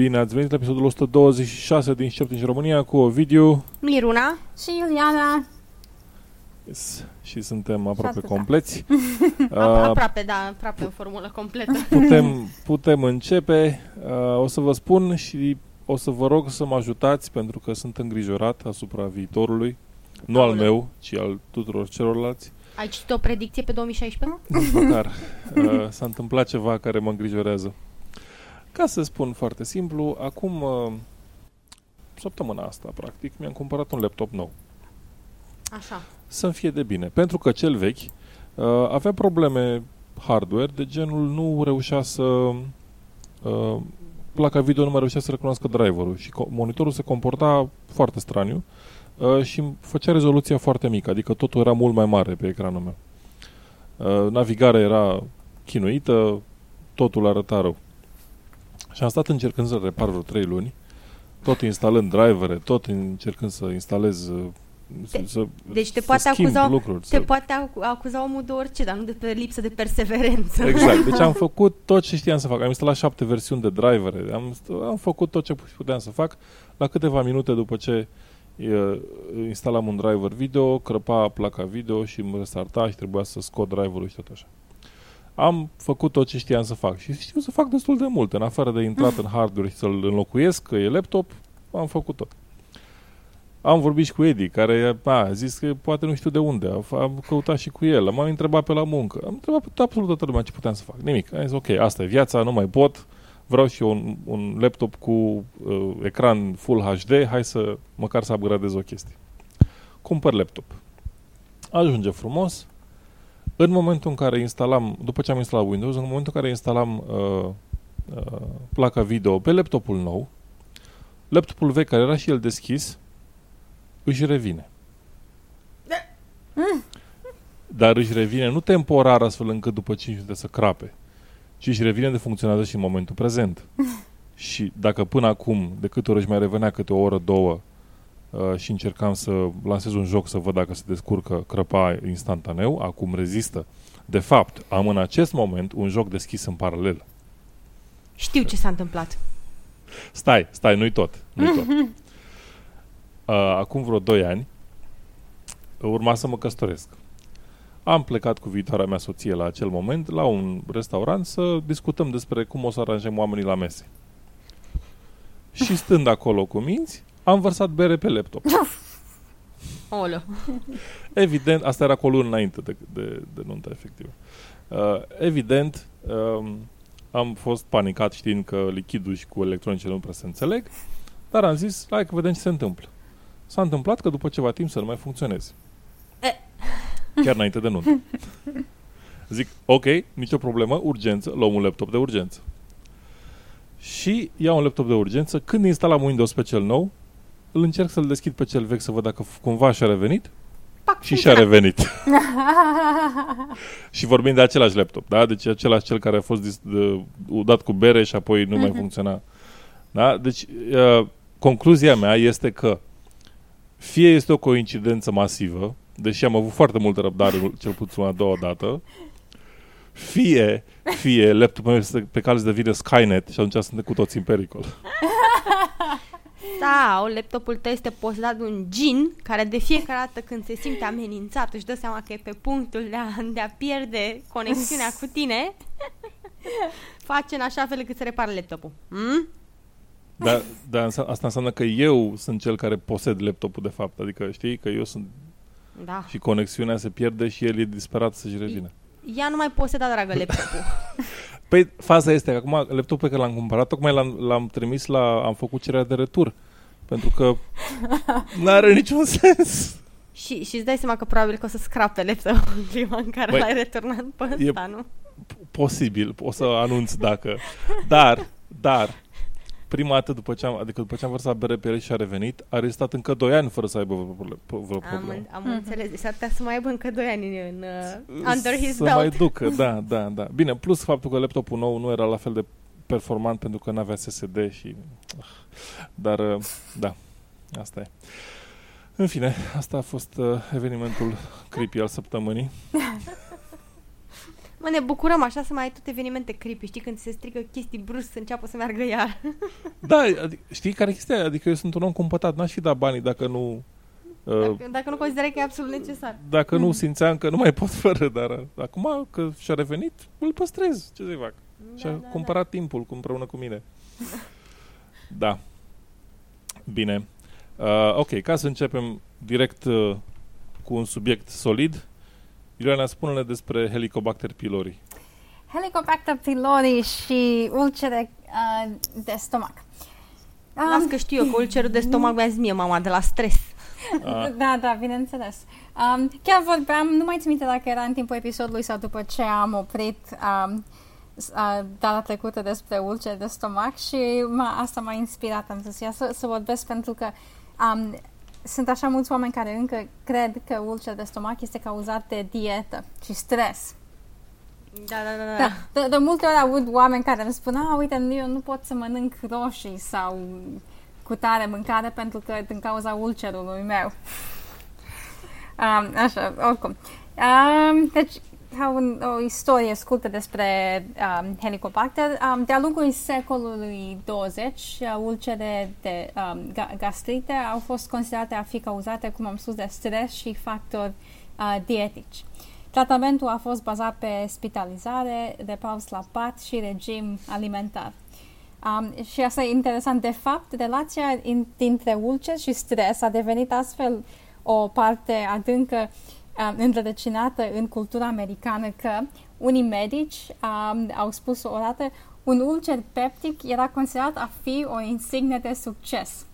Bine ați venit la episodul 126 din Șerp din România cu Ovidiu Miruna Și Iuliana. yes. și suntem aproape atâta. compleți. Apro- Uh, Aproape, da, aproape o formulă completă. putem, putem începe. Uh, o să vă spun și o să vă rog să mă ajutați pentru că sunt îngrijorat asupra viitorului. Nu al Aoleu. meu, ci al tuturor celorlalți. Ai citit o predicție pe 2016? Nici măcar uh, s-a întâmplat ceva care mă îngrijorează. Ca să spun foarte simplu, acum uh, săptămâna asta, practic, mi-am cumpărat un laptop nou. Așa. Să-mi fie de bine. Pentru că cel vechi uh, avea probleme hardware, de genul nu reușea să... Uh, placa video nu mai reușea să recunoască driverul și co- monitorul se comporta foarte straniu uh, și îmi făcea rezoluția foarte mică, adică totul era mult mai mare pe ecranul meu. Uh, navigarea era chinuită, totul arăta rău. Și am stat încercând să repar vreo 3 luni, tot instalând drivere, tot încercând să instalez uh, Te- să, deci te să poate schimb acuza- lucruri, Te să- poate acu- acuza omul de orice, dar nu de pe lipsă de perseverență. Exact. Deci am făcut tot ce știam să fac. Am instalat șapte versiuni de drivere. Am, am făcut tot ce puteam să fac. La câteva minute după ce e, instalam un driver video, crăpa placa video și îmi restarta și trebuia să scot driverul și tot așa. Am făcut tot ce știam să fac și știu să fac destul de mult. În afară de intrat în hardware și să-l înlocuiesc, că e laptop, am făcut tot. Am vorbit și cu Edi, care a, a zis că poate nu știu de unde. Am, am căutat și cu el, m-am întrebat pe la muncă. Am întrebat pe absolut toată lumea ce puteam să fac. Nimic. Am zis, ok, asta e viața, nu mai pot. Vreau și eu un, un laptop cu uh, ecran Full HD, hai să măcar să upgradez o chestie. Cumpăr laptop. Ajunge frumos. În momentul în care instalam, după ce am instalat Windows, în momentul în care instalam uh, uh, placa video pe laptopul nou, laptopul vechi, care era și el deschis, își revine. Dar își revine nu temporar astfel încât după 5 minute să crape, ci își revine de funcționează și în momentul prezent. și dacă până acum, de câte ori își mai revenea câte o oră, două, uh, și încercam să lansez un joc să văd dacă se descurcă, crăpa instantaneu, acum rezistă. De fapt, am în acest moment un joc deschis în paralel. Știu ce s-a întâmplat. Stai, stai, nu-i tot. Nu-i tot. Uh, acum vreo 2 ani urma să mă căsătoresc. Am plecat cu viitoarea mea soție la acel moment la un restaurant să discutăm despre cum o să aranjăm oamenii la mese. Și stând acolo cu minți, am vărsat bere pe laptop. Olă. Evident, asta era cu o lună înainte de, de, de nuntă, efectiv. Uh, evident, um, am fost panicat știind că lichidul și cu electronice nu prea se înțeleg, dar am zis, hai că vedem ce se întâmplă. S-a întâmplat că după ceva timp să nu mai funcționeze. E. Chiar înainte de nuntă. Zic, ok, nicio problemă, urgență, luăm un laptop de urgență. Și iau un laptop de urgență, când instalam Windows pe cel nou, îl încerc să-l deschid pe cel vechi să văd dacă f- cumva și-a revenit Pac, și și-a revenit. și vorbim de același laptop, da? Deci același cel care a fost dis- de, dat cu bere și apoi nu mai Mhm. funcționa. Da? Deci uh, concluzia mea este că fie este o coincidență masivă, deși am avut foarte multă răbdare, cel puțin a doua dată, fie, fie laptopul meu este pe cale să devină Skynet și atunci suntem cu toți în pericol. Sau laptopul tău este posedat de un gin care de fiecare dată când se simte amenințat își dă seama că e pe punctul de a, de a pierde conexiunea cu tine face în așa fel încât să repară laptopul. Mm? Dar, dar înse- asta înseamnă că eu sunt cel care posed laptopul de fapt. Adică știi că eu sunt Da. și conexiunea se pierde și el e disperat să-și revină. Ea nu mai poseda, dragă, laptopul. Păi faza este că acum laptopul pe care l-am cumpărat, tocmai l-am, l-am trimis la... am făcut cererea de retur. Pentru că nu are niciun sens. și, și îți dai seama că probabil că o să scrape laptopul în clipa în care Băi, l-ai returnat pe e- ăsta, nu? Posibil, o să anunț dacă. Dar, dar, prima dată după ce am, adică după ce am vărsat bere pe el și a revenit, a rezistat încă 2 ani fără să aibă vreo problem- vreo Am, problemă. în- am înțeles. Deci s-ar putea să mai aibă încă 2 ani în, în uh, under his să belt. mai ducă, da, da, da. Bine, plus faptul că laptopul nou nu era la fel de performant pentru că nu avea SSD și... ah, Dar, uh, da, asta e. În fine, asta a fost uh, evenimentul creepy al săptămânii. Mă, ne bucurăm așa să mai ai tot evenimente creepy, știi, când se strică chestii brusc să înceapă să meargă iar. Da, adic- știi care e chestia? Adică eu sunt un om cumpătat, n-aș fi dat banii dacă nu... Uh, Dacă, dacă nu considerai că e absolut necesar. dacă nu simțeam că nu mai pot fără, dar uh, acum că și-a revenit, îl păstrez. Ce să-i fac? Și-a Da, cumpărat timpul cu- împreună cu mine. Da. Bine. Uh, ok, ca să începem direct uh, cu un subiect solid, Iuliana, spune-ne despre Helicobacter pylori. Helicobacter pylori și ulcere uh, de stomac. Da. Las că știu eu că ulcerul de stomac mi-a zis mie mama de la stres. Ah. Da, da, bineînțeles. Um, chiar vorbeam, nu mai țin minte dacă era în timpul episodului sau după ce am oprit um, s- uh, data trecută despre ulcere de stomac și m-a, asta m-a inspirat. Am zis ia să, să vorbesc pentru că um, sunt așa mulți oameni care încă cred că ulcere de stomac este cauzat de dietă și stres. Da, da, da. Da, da. de, de multe ori aud oameni care îmi spun, a, uite, eu nu pot să mănânc roșii sau cu tare mâncare pentru că din cauza ulcerului meu. Um, așa, oricum. Um, deci, ca un, o istorie scurtă despre um, Helicobacter. Um, de-a lungul secolului 20, uh, ulcere de um, ga- gastrite au fost considerate a fi cauzate, cum am spus, de stres și factori uh, dietici. Tratamentul a fost bazat pe spitalizare, repaus la pat și regim alimentar. Um, și asta e interesant. De fapt, relația in, dintre ulcer și stres a devenit astfel o parte adâncă um, înrădăcinată în cultura americană că unii medici um, au spus o dată un ulcer peptic era considerat a fi o insigne de succes.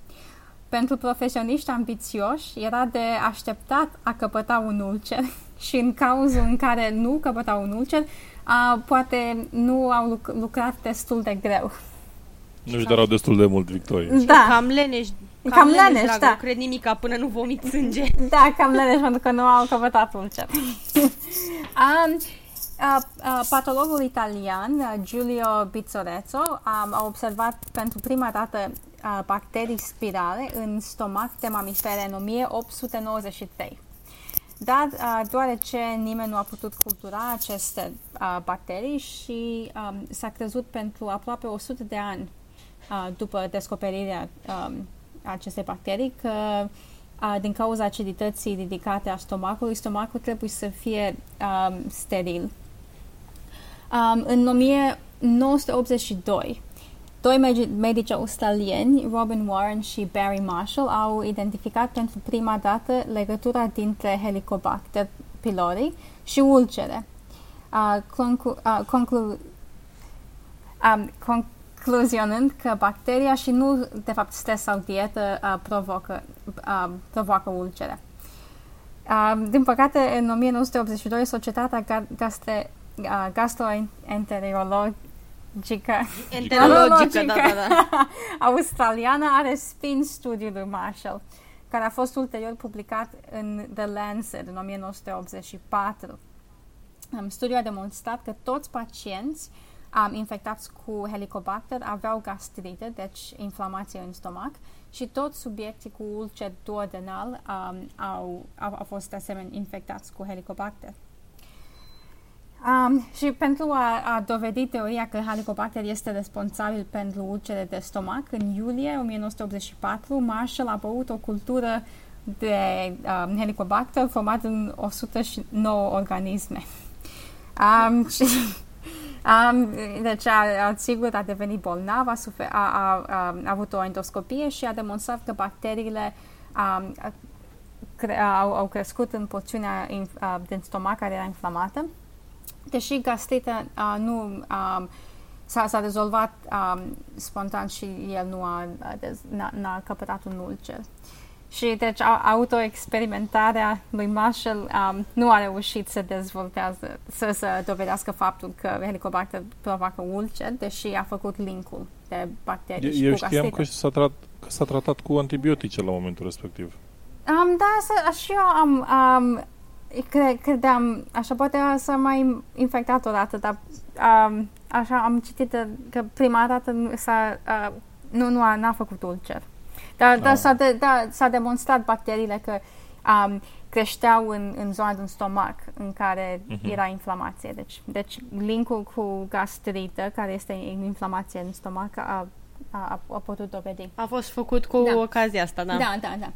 Pentru profesioniști ambițioși era de așteptat a căpăta un ulcer și în cazul în care nu căpătau un ulcer, a, poate nu au luc- lucrat destul de greu. Nu-și darau destul de mult victorie. Da, Cam leneș. Cam, Cam leneș, leneș, dragă, da. Nu cred nimica până nu vomit sânge. da, cam leneș pentru că nu au căpătat ulcer. um, Uh, uh, patologul italian uh, Giulio Bizzorezzo um, a observat pentru prima dată uh, bacterii spirale în stomac de mamifere în 1893. Dar uh, deoarece nimeni nu a putut cultura aceste uh, bacterii și um, s-a crezut pentru aproape 100 de ani uh, după descoperirea um, acestei bacterii că uh, din cauza acidității ridicate a stomacului, stomacul trebuie să fie um, steril. Um, în 1982, doi medi- medici australieni, Robin Warren și Barry Marshall, au identificat pentru prima dată legătura dintre Helicobacter pylori și ulcere. Uh, conclu- uh, conclu- um, concluzionând că bacteria și nu, de fapt, stres sau dietă uh, provocă, uh, provoacă ulcere. Uh, din păcate, în 1982, Societatea Ga- Gastre, uh, Gastroenterologică Enterologică, da, da, da. australiană a respins studiul lui Marshall, care a fost ulterior publicat în The Lancet în 1984. Um, studiul a demonstrat că toți pacienți um, infectați cu Helicobacter aveau gastrite, deci inflamație în stomac, și toți subiecții cu ulcer duodenal um, au, au, au fost de asemenea infectați cu Helicobacter. Um, și pentru a, a dovedi teoria că Helicobacter este responsabil pentru ulcere de stomac, în iulie 1984, Marshall a băut o cultură de um, Helicobacter format în 109 organisme. Um, și, um, deci a, a, sigur a devenit bolnav, a, sufer, a, a, a, a avut o endoscopie și a demonstrat că bacteriile um, a, cre, au, au crescut în porțiunea in, uh, din stomac care era inflamată deși gastrita uh, nu um, s-a, s-a rezolvat um, spontan și el nu a, a dez, n-a, n-a căpătat un ulcer. Și deci a, autoexperimentarea lui Marshall um, nu a reușit să dezvoltează, să, să dovedească faptul că Helicobacter provoacă ulcer, deși a făcut linkul de bacterii și Eu cu știam gastrită. că s-a, trat, că s-a tratat cu antibiotice la momentul respectiv. Um, da, să, și eu am, um, cre, credeam, așa poate să mai infectat o dată, dar um, așa am citit uh, că prima dată nu s-a, uh, nu, nu a, n-a făcut ulcer. Dar, dar Ah. s-a, de, da, s-a demonstrat bacteriile că um, creșteau în, în zona din stomac în care uh-huh. era inflamație. Deci, deci linkul cu gastrită, care este inflamație în stomac, a, a, a putut dovedi. A fost făcut cu da. ocazia asta, da? Da, da, da.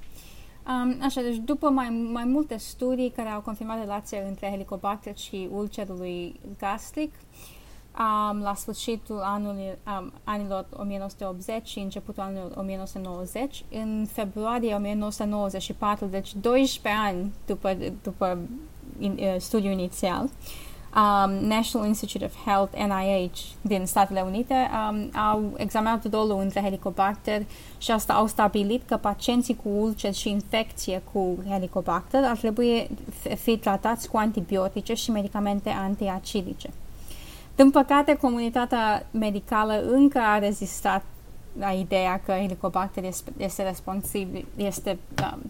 Um, așa, deci după mai, mai multe studii care au confirmat relația între helicobacter și ulcerului gastric, um, la sfârșitul anului, um, anilor 1980 și începutul anului 1990, în februarie 1994, deci 12 ani după, după in, uh, studiul inițial, um, National Institute of Health, NIH, din Statele Unite, um, au examinat rolul între helicobacter și asta au stabilit că pacienții cu ulcer și infecție cu helicobacter ar trebui fi tratați cu antibiotice și medicamente antiacidice. Din păcate, comunitatea medicală încă a rezistat la ideea că helicobacter este, este responsabil, este um,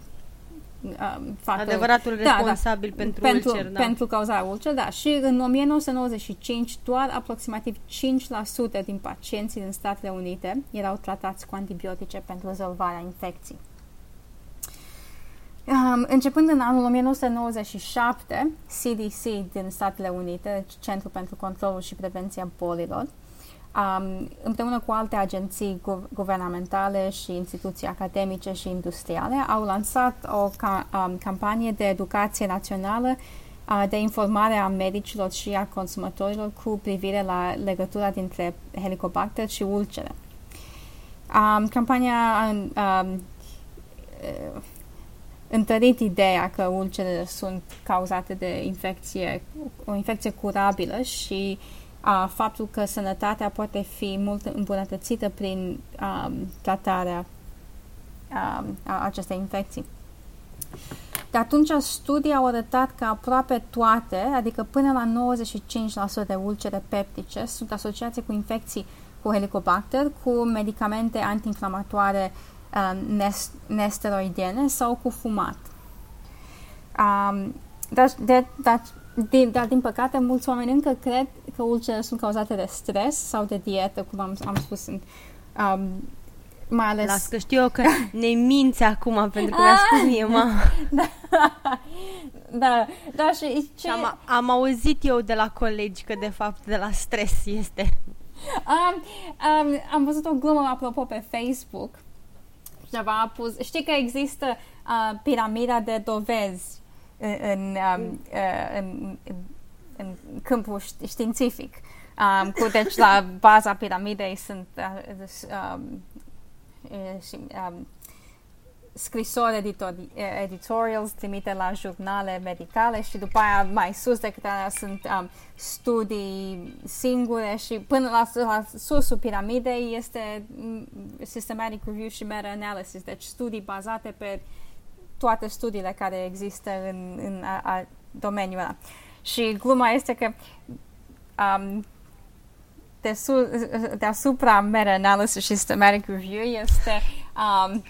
um, factor, adevăratul da, responsabil da, pentru, pentru ulcer. Da. Pentru cauzarea ulcer, da. Și în 1995 doar aproximativ 5% din pacienții din Statele Unite erau tratați cu antibiotice pentru rezolvarea infecției. Um, începând în anul 1997, CDC din Statele Unite, Centrul pentru Controlul și Prevenția Bolilor, um, împreună cu alte agenții gu- guvernamentale și instituții academice și industriale, au lansat o ca- um, campanie de educație națională uh, de informare a medicilor și a consumatorilor cu privire la legătura dintre helicobacter și ulcere. Um, campania um, um, întărit ideea că ulcerele sunt cauzate de infecție, o infecție curabilă și a, faptul că sănătatea poate fi mult îmbunătățită prin a, tratarea a, a acestei infecții. De atunci, studii au arătat că aproape toate, adică până la 95% de ulcere peptice, sunt asociate cu infecții cu helicobacter, cu medicamente antiinflamatoare um, nesteroidiene sau cu fumat. Um, dar, de, dar, din, dar, din păcate, mulți oameni încă cred că ulcerele sunt cauzate de stres sau de dietă, cum am, am spus în, um, mai ales... Las că știu eu că ne minți acum pentru că mi-a spus mie, mă. da, da, da și ce... Am, am auzit eu de la colegi că de fapt de la stres este. Um, um, am văzut o glumă apropo pe Facebook cineva a pus... Știi că există uh, piramida de dovezi în, în, um, uh, în, în, în câmpul științific. Um, cu, deci la baza piramidei sunt uh, um, um, scrisori editori, editorials trimite la jurnale medicale și după aia mai sus decât aia sunt um, studii singure și până la, la susul piramidei este mm, systematic review și meta-analysis, deci studii bazate pe toate studiile care există în, în a, a domeniul ăla. Și gluma este că um, deasupra meta-analysis și systematic review este um,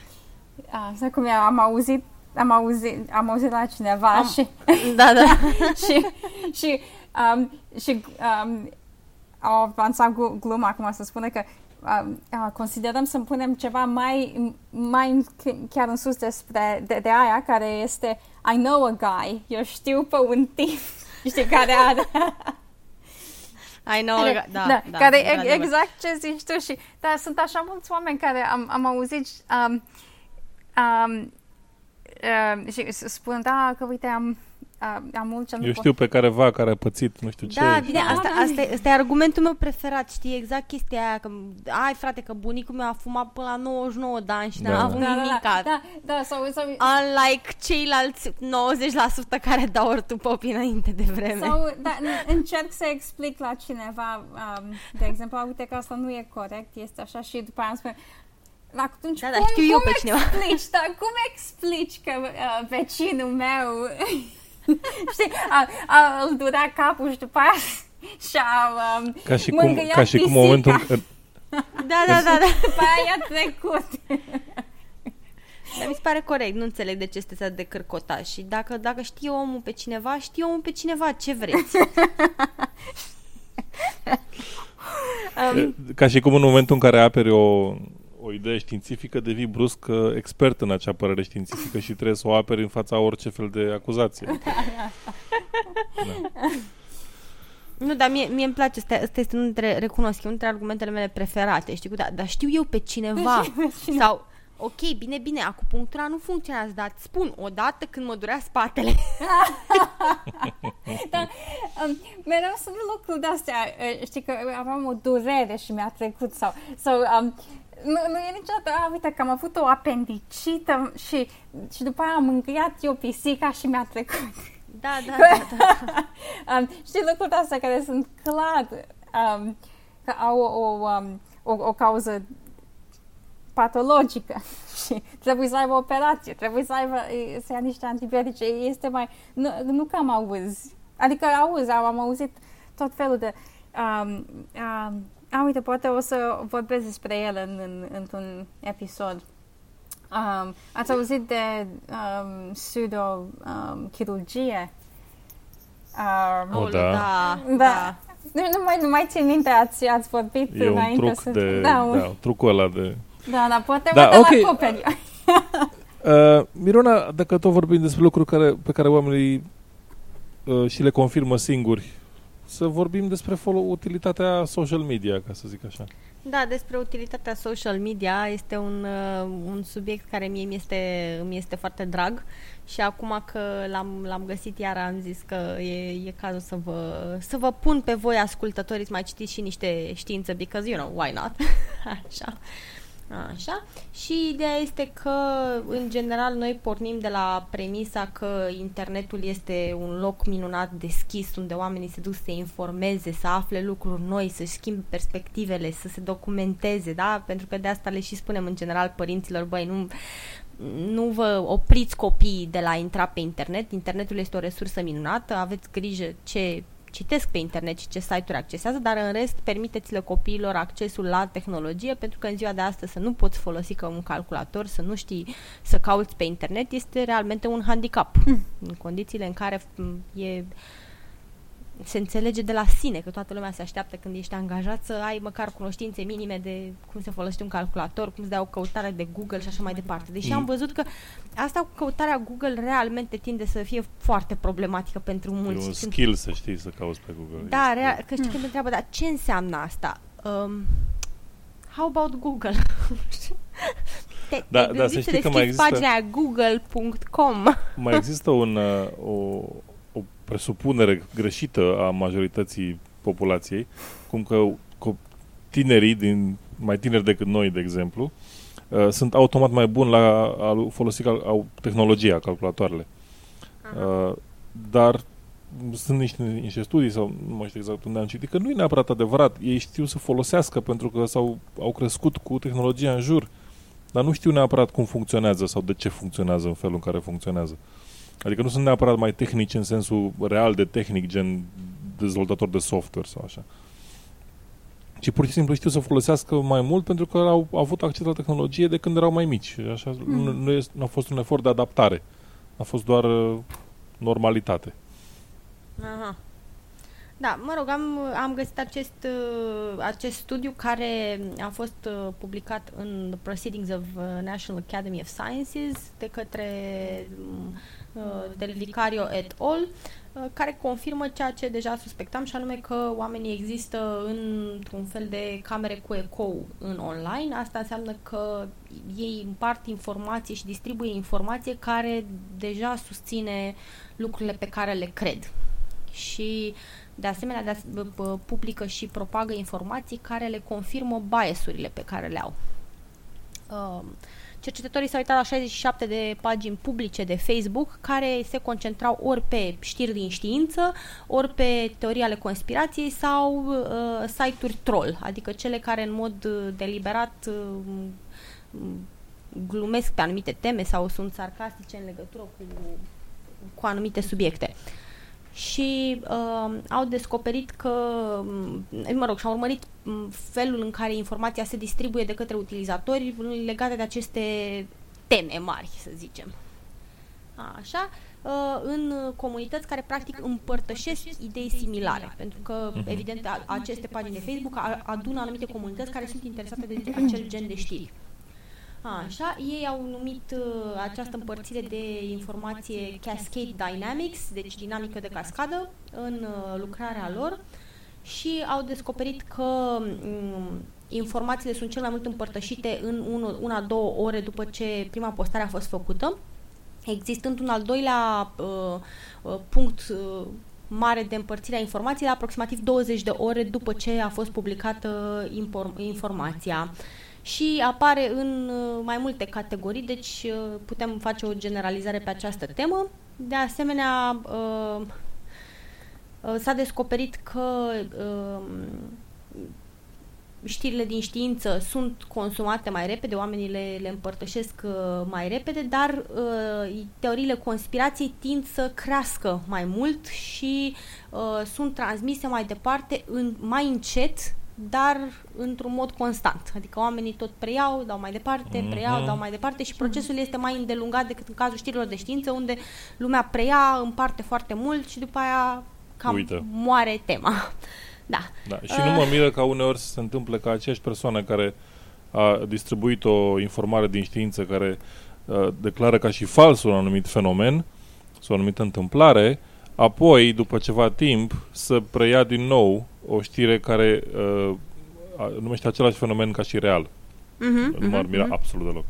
Asta cum e, am auzit am auzit, am auzit la cineva am, și... Da, da. și, și, um, și um, au avansat gluma acum să spună că um, uh, considerăm să punem ceva mai, mai chiar în sus despre de, de aia care este I know a guy, eu știu pe un tip, știi, care are... I know, care, da, da, da, care e, exact ce zici tu și da, sunt așa mulți oameni care am, am auzit um, Um, uh, și spun, da, că uite, am, uh, am mult ce Eu știu pe careva care a pățit nu știu ce. Da, bine, asta, asta, e, asta e argumentul meu preferat, știi, exact chestia aia, că, ai frate, că bunicul meu a fumat până la 99 de ani și da. n-a avut da, nimic. Da, da, da, sau, sau, Unlike ceilalți 90% care dau ortupop înainte de vreme. Sau, da, încerc să explic la cineva, um, de exemplu, uite că asta nu e corect, este așa și după aia îmi spune, atunci, da, da, cum, știu eu cum pe cineva. Explici, da, cum explici că uh, vecinul meu știi, a, a, îl durea capul și după aia și-a um, ca și cum, ca și cum momentul în... Da, da, da, da. După aia a trecut. Dar mi se pare corect, nu înțeleg de ce este de cărcotaș. Și dacă, dacă știe omul pe cineva, știe omul pe cineva, ce vreți? um, ca și cum în momentul în care aperi o, o idee științifică, devii brusc uh, expert în acea părere științifică și trebuie să o aperi în fața orice fel de acuzație. da. Nu, dar mie, mie îmi place, asta, asta este unul dintre, recunosc, e unul dintre argumentele mele preferate, știi, cu, da, dar știu eu pe cineva, sau, ok, bine, bine, acupunctura nu funcționează, dar îți spun, odată când mă durea spatele. dar um, mereu sunt lucruri de-astea, uh, știi că aveam o durere și mi-a trecut, sau, sau um, nu, nu e niciodată, a, uite că am avut o apendicită și, și după aia am mângâiat eu pisica și mi-a trecut. Da, da, da. da. um, știi lucrurile astea care sunt clar um, că au o, o, um, o, o cauză patologică și trebuie să aibă operație, trebuie să aibă să ia niște antibiotice. Este mai... Nu, nu că am auzi. Adică auzi, am, am auzit tot felul de... Um, um, a, uite, poate o să vorbesc despre el în, în, într-un episod. Um, ați auzit de um, pseudo-chirurgie? Um, o, da. da, da. da. Nu, nu, mai, nu mai țin minte, ați, ați vorbit e înainte un truc să... de, da, un, da, trucul ăla de... da, da, poate Da, da, mă ok. la acoperi. Uh, Mirona, dacă tot vorbim despre lucruri care, pe care oamenii uh, și le confirmă singuri, să vorbim despre folo- utilitatea social media, ca să zic așa. Da, despre utilitatea social media este un, uh, un subiect care mie mi este, mi este foarte drag și acum că l-am, l-am găsit iar am zis că e, e cazul să vă, să vă pun pe voi ascultătorii să mai citiți și niște știință because, you know, why not? Așa. Așa. Și ideea este că, în general, noi pornim de la premisa că internetul este un loc minunat deschis unde oamenii se duc să se informeze, să afle lucruri noi, să-și schimbe perspectivele, să se documenteze, da? Pentru că de asta le și spunem în general părinților, băi, nu, nu vă opriți copiii de la a intra pe internet. Internetul este o resursă minunată, aveți grijă ce citesc pe internet și ce site-uri accesează, dar în rest permiteți-le copiilor accesul la tehnologie, pentru că în ziua de astăzi să nu poți folosi ca un calculator, să nu știi să cauți pe internet, este realmente un handicap. În condițiile în care e se înțelege de la sine că toată lumea se așteaptă când ești angajat să ai măcar cunoștințe minime de cum se folosește un calculator, cum se dea o căutare de Google și așa mai departe. Deși am văzut că asta cu căutarea Google realmente tinde să fie foarte problematică pentru mulți. E un Când- skill să știi să cauți pe Google. da, Este- rea, că știi când te întreabă, dar ce înseamnă asta? Um, how about Google? te, Da, te da, să știi că mai există- pagina aia google.com Mai există un, uh, o, o presupunere greșită a majorității populației, cum că co- tinerii, din, mai tineri decât noi, de exemplu, uh, sunt automat mai buni la a folosi cal- au tehnologia, calculatoarele. Uh, dar sunt niște, niște studii sau nu mai știu exact unde am citit, că nu e neapărat adevărat. Ei știu să folosească pentru că s-au, au crescut cu tehnologia în jur, dar nu știu neapărat cum funcționează sau de ce funcționează în felul în care funcționează. Adică nu sunt neapărat mai tehnici în sensul real de tehnic, gen dezvoltator de software sau așa. Ci pur și simplu știu să folosească mai mult pentru că au, au avut acces la tehnologie de când erau mai mici. Și Așa, mm. nu, nu, este, nu a fost un efort de adaptare. A fost doar uh, normalitate. Aha. Da, mă rog, am, am găsit acest, uh, acest studiu care a fost uh, publicat în The Proceedings of uh, National Academy of Sciences de către uh, Del Vicario et al., uh, care confirmă ceea ce deja suspectam și anume că oamenii există într-un fel de camere cu ecou în online. Asta înseamnă că ei împart informație și distribuie informație care deja susține lucrurile pe care le cred și de asemenea de as- b- b- publică și propagă informații care le confirmă biasurile pe care le au. Um, cercetătorii s-au uitat la 67 de pagini publice de Facebook care se concentrau ori pe știri din știință, ori pe teorii ale conspirației sau uh, site-uri troll, adică cele care în mod uh, deliberat uh, m- glumesc pe anumite teme sau sunt sarcastice în legătură cu, cu anumite subiecte și uh, au descoperit că, m, mă rog, și-au urmărit m, felul în care informația se distribuie de către utilizatori legate de aceste teme mari, să zicem. Așa, uh, în comunități care practic împărtășesc idei similare, pentru că, Mhm. evident, a- aceste pagini de Facebook a- adună anumite comunități care sunt interesate de acel gen de știri. Așa, ei au numit uh, această împărțire de informație Cascade Dynamics, deci dinamică de cascadă, în uh, lucrarea lor. Și au descoperit că um, informațiile sunt cel mai mult împărtășite în una, două ore după ce prima postare a fost făcută, existând un al doilea uh, uh, punct uh, mare de împărțire a informației la aproximativ 20 de ore după ce a fost publicată inform- informația. Și apare în uh, mai multe categorii, deci uh, putem face o generalizare pe această temă. De asemenea, uh, s-a descoperit că știrile din știință sunt consumate mai repede, oamenii le, le împărtășesc uh, mai repede, dar uh, teoriile conspirației tind să crească mai mult și uh, sunt transmise mai departe în, mai încet, dar într-un mod constant. Adică oamenii tot preiau, dau mai departe, mm-hmm. preiau, dau mai departe și procesul este mai îndelungat decât în cazul știrilor de știință, unde lumea preia, împarte foarte mult și după aia cam Uită. moare tema. Da. da. Și uh. nu mă miră ca uneori să se întâmple ca aceeași persoană care a distribuit o informare din știință care uh, declară ca și fals un anumit fenomen sau o anumită întâmplare, apoi, după ceva timp, să preia din nou o știre care uh, numește același fenomen ca și real. Uh-huh, nu m-ar mira uh-huh. absolut deloc.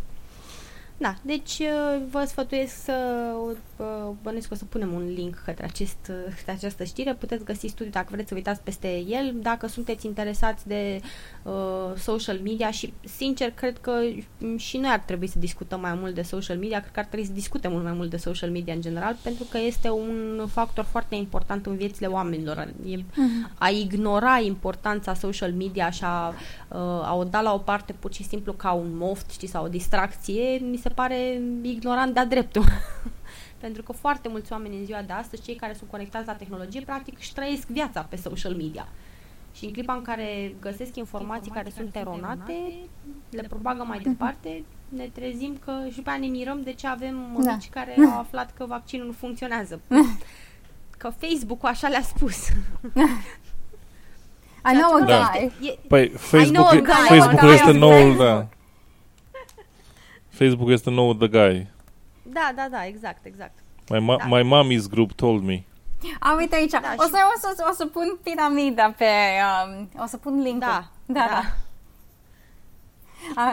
Da, deci uh, vă sfătuiesc să uh, bănuiesc că o să punem un link către, acest, uh, către această știre. Puteți găsi studiul dacă vreți să uitați peste el. Dacă sunteți interesați de uh, social media și, sincer, cred că și noi ar trebui să discutăm mai mult de social media. Cred că ar trebui să discutăm mult mai mult de social media în general, pentru că este un factor foarte important în viețile oamenilor. E, uh-huh. A ignora importanța social media și a, uh, a o da la o parte pur și simplu ca un moft, știți, sau o distracție, mi se pare ignorant de-a dreptul. Pentru că foarte mulți oameni în ziua de astăzi, cei care sunt conectați la tehnologie, practic își trăiesc viața pe social media. Și în clipa în care găsesc informații, informații care, care sunt eronate, le propagă mai departe, ne trezim că și pe aia ne mirăm de ce avem da. care au aflat că vaccinul nu funcționează. că Facebook-ul așa le-a spus. I know a da. guy. Păi Facebook, Facebook este noul, da. Facebook este nou The Guy. Da, da, da, exact, exact. My, ma- da. my mommy's group told me. A, uite aici. Da, o, să, o, să, o să pun piramida pe... Um, o să pun link Da, da, da. da.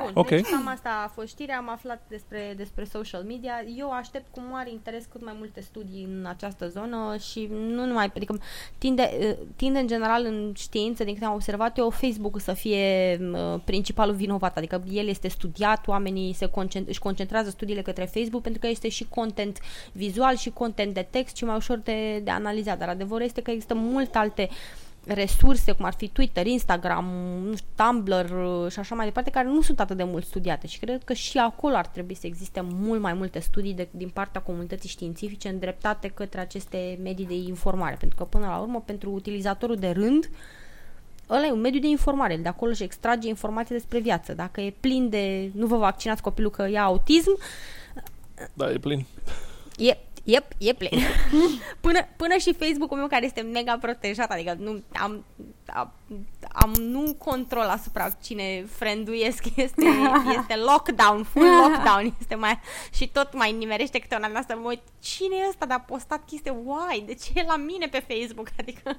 Bun, okay. deci cam asta a fost știrea, am aflat despre, despre social media. Eu aștept cu mare interes cât mai multe studii în această zonă și nu numai, adică tinde, tinde în general în știință, din câte am observat eu, Facebook să fie uh, principalul vinovat, adică el este studiat, oamenii se concent- își concentrează studiile către Facebook pentru că este și content vizual și content de text și mai ușor de, de analizat, dar adevărul este că există multe alte uh, resurse, cum ar fi Twitter, Instagram, nu știu, Tumblr uh, și așa mai departe, care nu sunt atât de mult studiate și cred că și acolo ar trebui să existe mult mai multe studii de, din partea comunității științifice îndreptate către aceste medii de informare, pentru că până la urmă, pentru utilizatorul de rând, ăla e un mediu de informare, de acolo și extrage informații despre viață. Dacă e plin de nu vă vaccinați copilul că ia autism, da, e plin. E, Yep, e plin. până, până și Facebook-ul meu care este mega protejat, adică nu am, am, am nu control asupra cine frienduiesc, este, este lockdown, full lockdown, este mai, și tot mai nimerește câte una asta, mă uit, cine e ăsta de a postat chestii, why, de ce e la mine pe Facebook, adică...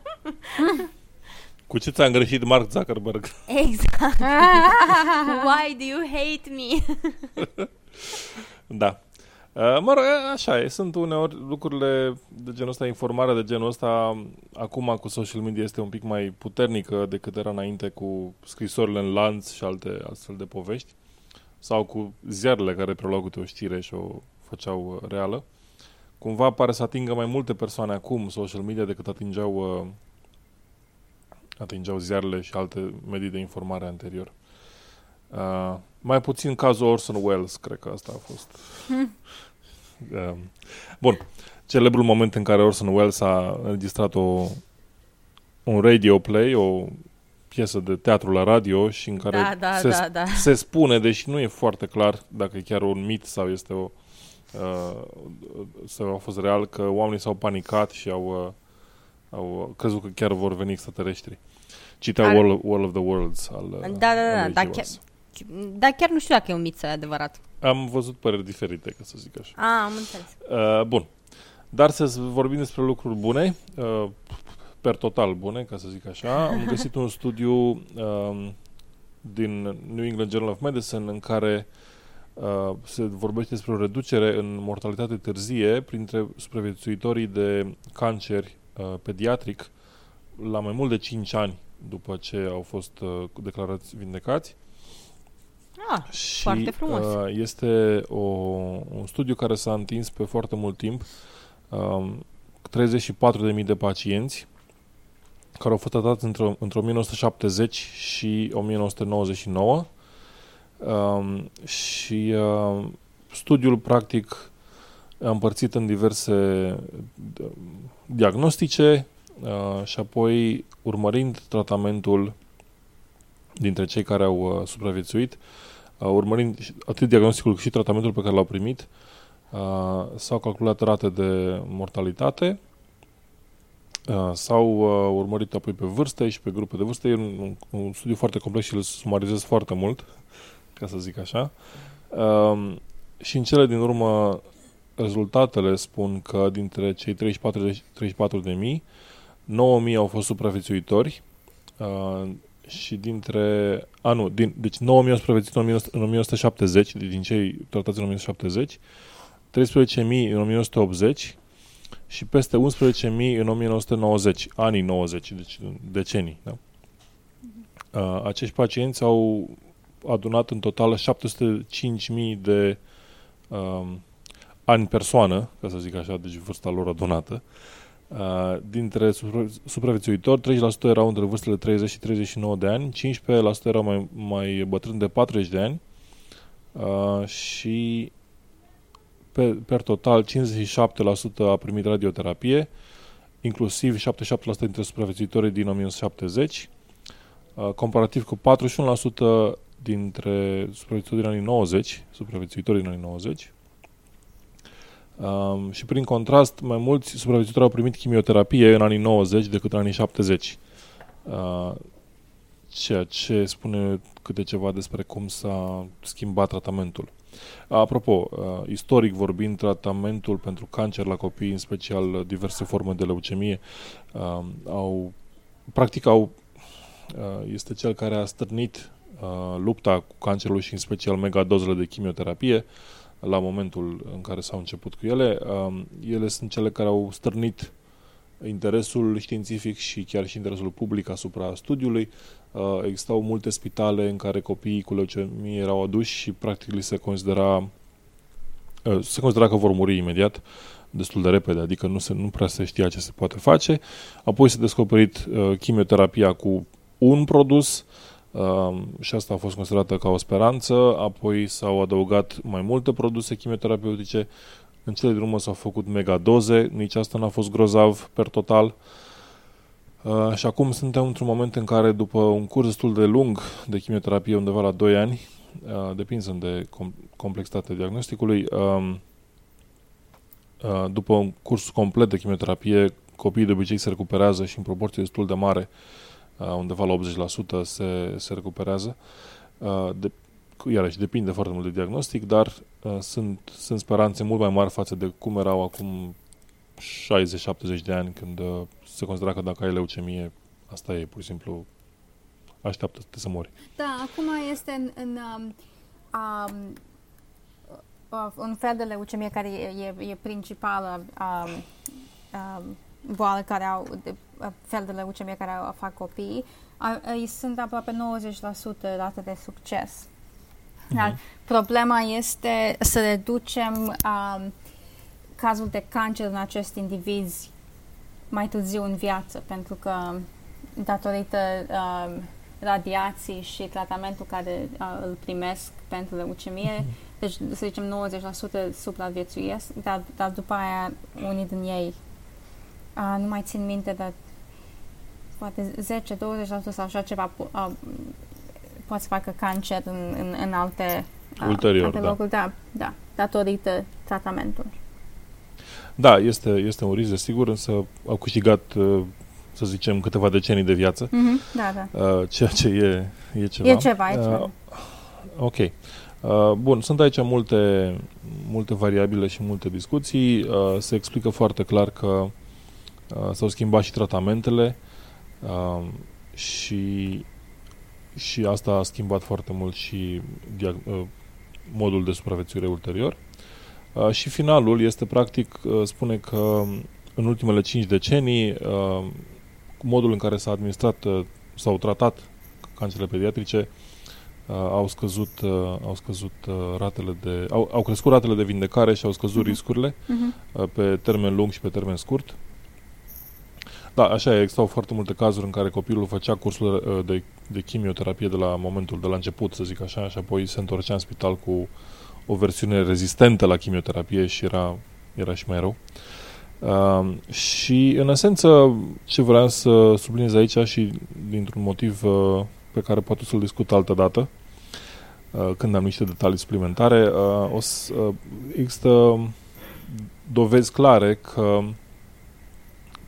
Cu ce ți-a greșit Mark Zuckerberg? Exact. Why do you hate me? da. Uh, mă rog, așa e. Sunt uneori lucrurile de genul ăsta, informarea de genul ăsta, acum cu social media este un pic mai puternică decât era înainte cu scrisorile în lanț și alte astfel de povești sau cu ziarele care preluau câte o știre și o făceau uh, reală. Cumva pare să atingă mai multe persoane acum social media decât atingeau, uh, atingeau ziarele și alte medii de informare anterior. Uh, mai puțin cazul Orson Welles, cred că asta a fost. Hmm. Uh, bun. Celebrul moment în care Orson Welles a înregistrat o, un radio play, o piesă de teatru la radio și în care da, da, se, da, da. se spune, deși nu e foarte clar dacă e chiar un mit sau este o uh, sau a fost real, că oamenii s-au panicat și au, uh, au crezut că chiar vor veni extraterestri. Citea Ar... World, World of the Worlds al Da, da, da, da, da chiar, știu. Dar chiar nu știu dacă e un mit sau e adevărat. Am văzut păreri diferite, ca să zic așa. A, am înțeles. Uh, bun. Dar să vorbim despre lucruri bune, uh, per total bune, ca să zic așa. Am găsit un studiu uh, din New England Journal of Medicine în care uh, se vorbește despre o reducere în mortalitate târzie printre supraviețuitorii de cancer uh, pediatric la mai mult de 5 ani după ce au fost uh, declarați vindecați. Ah, și, foarte frumos. Uh, este o, un studiu care s-a întins pe foarte mult timp. Uh, 34.000 de pacienți care au fost tratați între, între 1970 și 1999 um, și uh, studiul practic a împărțit în diverse uh, diagnostice uh, și apoi urmărind tratamentul dintre cei care au uh, supraviețuit, uh, urmărind atât diagnosticul cât și tratamentul pe care l-au primit, uh, s-au calculat rate de mortalitate Uh, s-au uh, urmărit apoi pe vârste și pe grupe de vârste. E un, un studiu foarte complex și îl sumarizez foarte mult, ca să zic așa. Uh, și în cele din urmă, rezultatele spun că dintre cei 34 de, 34 de mii, 9.000 au fost supraviețuitori uh, și dintre... A, nu, din, deci 9.000 au supraviețuit în, 19, în 1970, din cei tratați în 1970, 13.000 în 1980 și peste 11.000 în 1990, anii 90, deci decenii. Da? Uh, acești pacienți au adunat în total 705.000 de uh, ani persoană, ca să zic așa, deci vârsta lor adunată. Uh, dintre supraviețuitori, 30% erau între vârstele 30 și 39 de ani, 15% erau mai, mai bătrâni de 40 de ani uh, și pe, per total 57% a primit radioterapie, inclusiv 77% dintre supraviețuitorii din 1970, uh, comparativ cu 41% dintre supraviețuitorii din anii 90, supraviețuitorii din anii 90. Um, și prin contrast, mai mulți supraviețuitori au primit chimioterapie în anii 90 decât în anii 70. Uh, ceea ce spune câte ceva despre cum s-a schimbat tratamentul. Apropo, uh, istoric vorbind, tratamentul pentru cancer la copii, în special diverse forme de leucemie, uh, au, practic au, uh, este cel care a stârnit lupta cu cancerul și în special megadozele de chimioterapie la momentul în care s-au început cu ele. Ele sunt cele care au stârnit interesul științific și chiar și interesul public asupra studiului. Uh, existau multe spitale în care copiii cu leucemie erau aduși și practic li se considera uh, se considera că vor muri imediat destul de repede, adică nu, se, nu prea se știa ce se poate face. Apoi s-a descoperit uh, chimioterapia cu un produs uh, și asta a fost considerată ca o speranță. Apoi s-au adăugat mai multe produse chimioterapeutice. În cele din urmă s-au făcut megadoze, nici asta n-a fost grozav per total. Uh, Uh, și acum suntem într-un moment în care, după un curs destul de lung de chimioterapie, undeva la 2 ani, uh, depinsând de com- complexitatea diagnosticului, uh, uh, după un curs complet de chimioterapie, copiii de obicei se recuperează și în proporție destul de mare, uh, undeva la 80% se, se recuperează. Uh, de, iarăși, depinde foarte mult de diagnostic, dar uh, sunt, sunt speranțe mult mai mari față de cum erau acum 60-70 de ani, când uh, se considera că dacă ai leucemie, asta e, pur și simplu, așteaptă să mori. Da, acum este în, în um, um, uh, un fel de leucemie care e, e, e principală um, um, boală care au, de, uh, fel de leucemie care au, fac copii, uh, sunt aproape 90% rate de succes. Uh-huh. Dar problema este să reducem um, cazul de cancer în acest indivizi mai târziu în viață, pentru că datorită uh, radiații și tratamentul care uh, îl primesc pentru leucemie, mm-hmm. deci să zicem 90% supraviețuiesc, dar, dar după aia unii din ei uh, nu mai țin minte, dar poate 10-20% sau așa ceva uh, poate să facă cancer în, în, în alte, uh, Ulterior, alte da. locuri. Da, da, datorită tratamentului. Da, este, este un risc, sigur, însă au câștigat, uh, să zicem, câteva decenii de viață, mm-hmm, da, da. Uh, ceea ce e, e ceva. E ceva, e ceva. Uh, Ok. Uh, bun, sunt aici multe, multe variabile și multe discuții. Uh, se explică foarte clar că uh, s-au schimbat și tratamentele uh, și, și asta a schimbat foarte mult și diag- uh, modul de supraviețuire ulterior. Uh, și finalul este practic, uh, spune că în ultimele 5 decenii uh, modul în care s-a administrat uh, sau tratat cancerele pediatrice uh, au scăzut, uh, au scăzut uh, ratele de au, au crescut ratele de vindecare și au scăzut uh-huh. riscurile Uh-huh. uh, pe termen lung și pe termen scurt. Da, așa e, existau foarte multe cazuri în care copilul făcea cursul uh, de, de chimioterapie de la momentul de la început, să zic așa, și apoi se întorcea în spital cu o versiune rezistentă la chimioterapie și era, era și mai rău. Uh, și, în esență, ce vreau să subliniez aici și dintr-un motiv uh, pe care poate să-l discut altă dată, uh, când am niște detalii suplimentare, uh, o să, uh, există dovezi clare că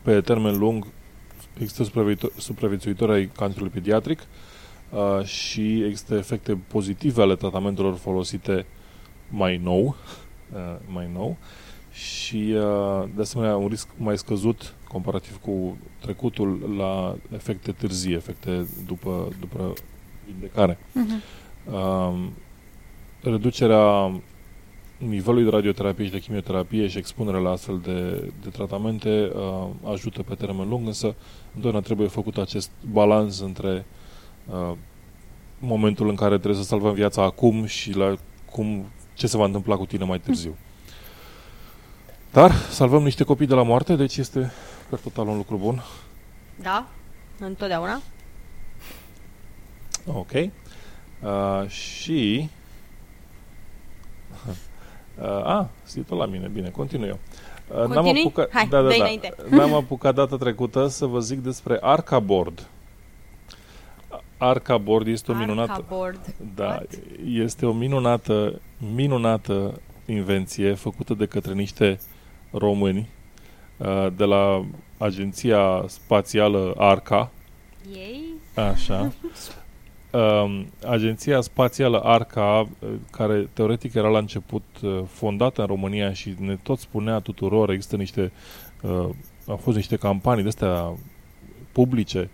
pe termen lung există supraviețuitori, supraviețuitori ai cancerului pediatric uh, și există efecte pozitive ale tratamentelor folosite mai nou, uh, mai nou și uh, de asemenea un risc mai scăzut comparativ cu trecutul la efecte târzii, efecte după, după vindecare. Uh-huh. Uh, reducerea nivelului de radioterapie și de chimioterapie și expunerea la astfel de, de tratamente uh, ajută pe termen lung, însă întotdeauna trebuie făcut acest balans între uh, momentul în care trebuie să salvăm viața acum și la cum, ce se va întâmpla cu tine mai târziu. Dar salvăm niște copii de la moarte, deci este per total un lucru bun. Da? Întotdeauna? Ok. Uh, și... Uh, a, stii tot la mine. Bine, continui eu. Uh, n-am Continui? apucat, Hai, da, da, dă-i da. înainte. N-am apucat data trecută să vă zic despre Arca Board. Arca Board este o minunată... Arca board. Da, What? este o minunată, minunată invenție făcută de către niște români uh, de la Agenția Spațială Arca, Ei? Așa. Um, Agenția Spațială ARCA, uh, care teoretic era la început uh, fondată în România și ne tot spunea tuturor, există niște, uh, au fost niște campanii de astea publice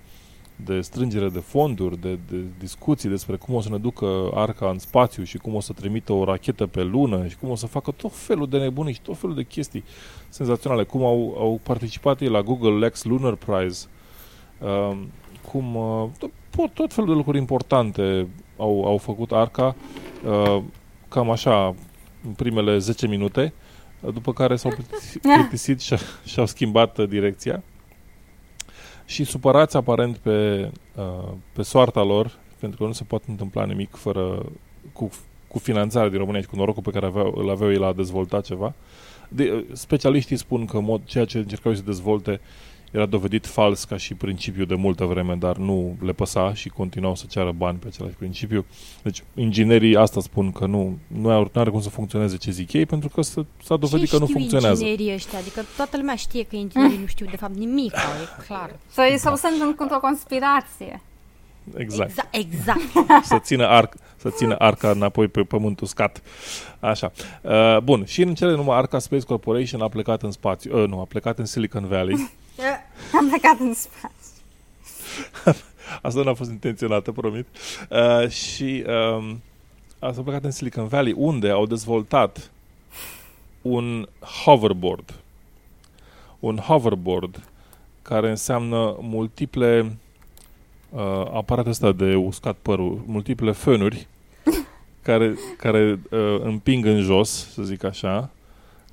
de strângere de fonduri, de, de discuții despre cum o să ne ducă ARCA în spațiu și cum o să trimită o rachetă pe lună și cum o să facă tot felul de nebunii și tot felul de chestii senzaționale, cum au, au participat ei la Google Lex Lunar Prize, um, cum uh, tot, tot felul de lucruri importante au, au făcut Arca, uh, cam așa, în primele 10 minute, uh, după care s-au plictisit- plictisit și, și-au schimbat uh, direcția și supărați aparent pe, uh, pe soarta lor, pentru că nu se poate întâmpla nimic fără cu, cu finanțarea din România și cu norocul pe care aveau, îl aveau ei la a dezvolta ceva. De, uh, specialiștii spun că mod, ceea ce încercau ei să dezvolte era dovedit fals ca și principiu de multă vreme, dar nu le păsa și continuau să ceară bani pe același principiu. Deci, inginerii asta spun că nu, nu are, nu are cum să funcționeze ce zic ei, pentru că s-a, s-a dovedit Ce că nu știu funcționează. inginerii ăștia? Adică toată lumea știe că inginerii nu știu de fapt nimic, e clar. Sau, sau sunt într-o conspirație. Exact. Exact. exact. să țină, arc, să țină arca înapoi pe pământ uscat. Așa. Uh, bun. Și în cele numai Arca Space Corporation a plecat în spațiu. Uh, nu, a plecat în Silicon Valley. Am plecat în spațiu. Asta nu a fost intenționată, promit. Uh, și um, a s-a plecat în Silicon Valley, unde au dezvoltat un hoverboard. Un hoverboard care înseamnă multiple uh, aparate astea de uscat părul, multiple fănuri care, care uh, împing în jos, să zic așa,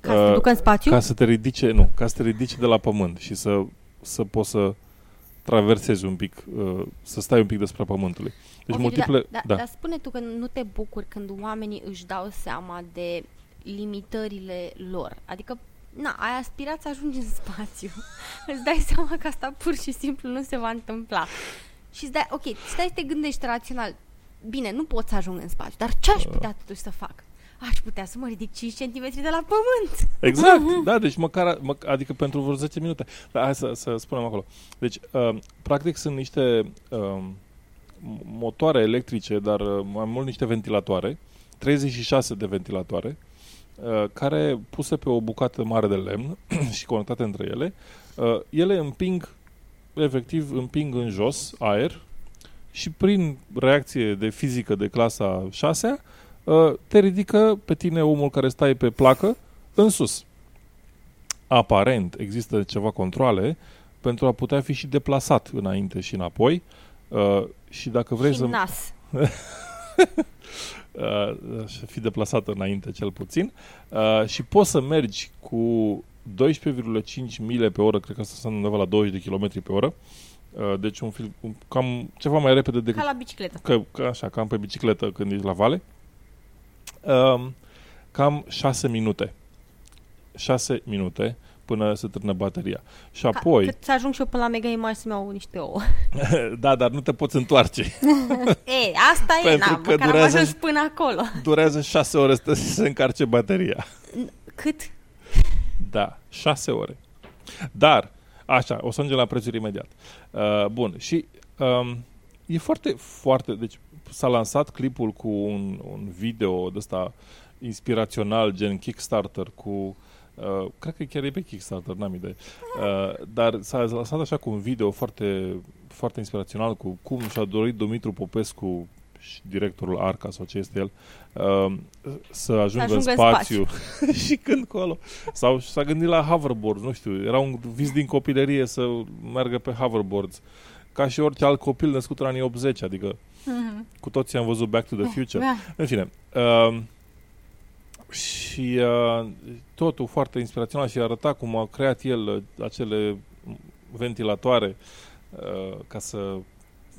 Ca să te Uh, ducă în spațiu? ca să te ridice, nu, ca să te ridice de la pământ și să, să poți să traversezi un pic, uh, să stai un pic despre pământului. Deci Ok, multiple, da, da, da. Dar spune tu că nu te bucuri când oamenii își dau seama de limitările lor. Adică, na, ai aspirat să ajungi în spațiu. îți dai seama că asta pur și simplu nu se va întâmpla. Și îți dai, ok, stai să te gândești rațional. Bine, nu pot să ajung în spațiu, dar ce aș putea totuși să fac? Aș putea să mă ridic 5 cm de la pământ. Exact, da, deci măcar, mă, adică pentru vreo 10 minute. Dar hai să, să spunem acolo. Deci, uh, practic sunt niște uh, motoare electrice, dar uh, mai mult niște ventilatoare, 36 de ventilatoare, uh, care puse pe o bucată mare de lemn și conectate între ele, uh, ele împing, efectiv, împing în jos aer și prin reacție de fizică de clasa 6 te ridică pe tine, omul care stai pe placă, în sus. Aparent există ceva controle pentru a putea fi și deplasat înainte și înapoi uh, și dacă vrei și să... nas. uh, să fi deplasat înainte cel puțin uh, și poți să mergi cu 12,5 mile pe oră, cred că asta sunt undeva la 20 de km pe oră, uh, deci un film un, cam ceva mai repede decât... Ca la bicicletă. Că, că așa, cam pe bicicletă când ești la vale. Uh, cam 6 minute. 6 minute până se termină bateria. Și apoi... Ca, cât să ajung și eu până la Mega Image să-mi iau niște ouă. da, dar nu te poți întoarce. e, asta e, Pentru na, că măcar durează- am ajuns până acolo. Durează 6 ore să se încarce bateria. Cât? Da, 6 ore. Dar, așa, o să ajungem la prețuri imediat. Uh, bun, și um, e foarte, foarte... Deci s-a lansat clipul cu un, un video de ăsta inspirațional, gen Kickstarter, cu... Uh, cred că chiar e pe Kickstarter, n-am idee. Uh, dar s-a lansat așa cu un video foarte, foarte inspirațional cu cum și-a dorit Dumitru Popescu și directorul Arca sau ce este el, uh, să ajungă, ajungă în în spațiu. și când colo. Sau s-a gândit la hoverboard, nu știu, era un vis din copilărie să meargă pe hoverboards. Ca și orice alt copil născut în anii 80, adică Mhm. cu toții am văzut Back to the Future. Da. În fine. Uh, și uh, totul foarte inspirațional și arăta cum a creat el uh, acele ventilatoare uh, ca să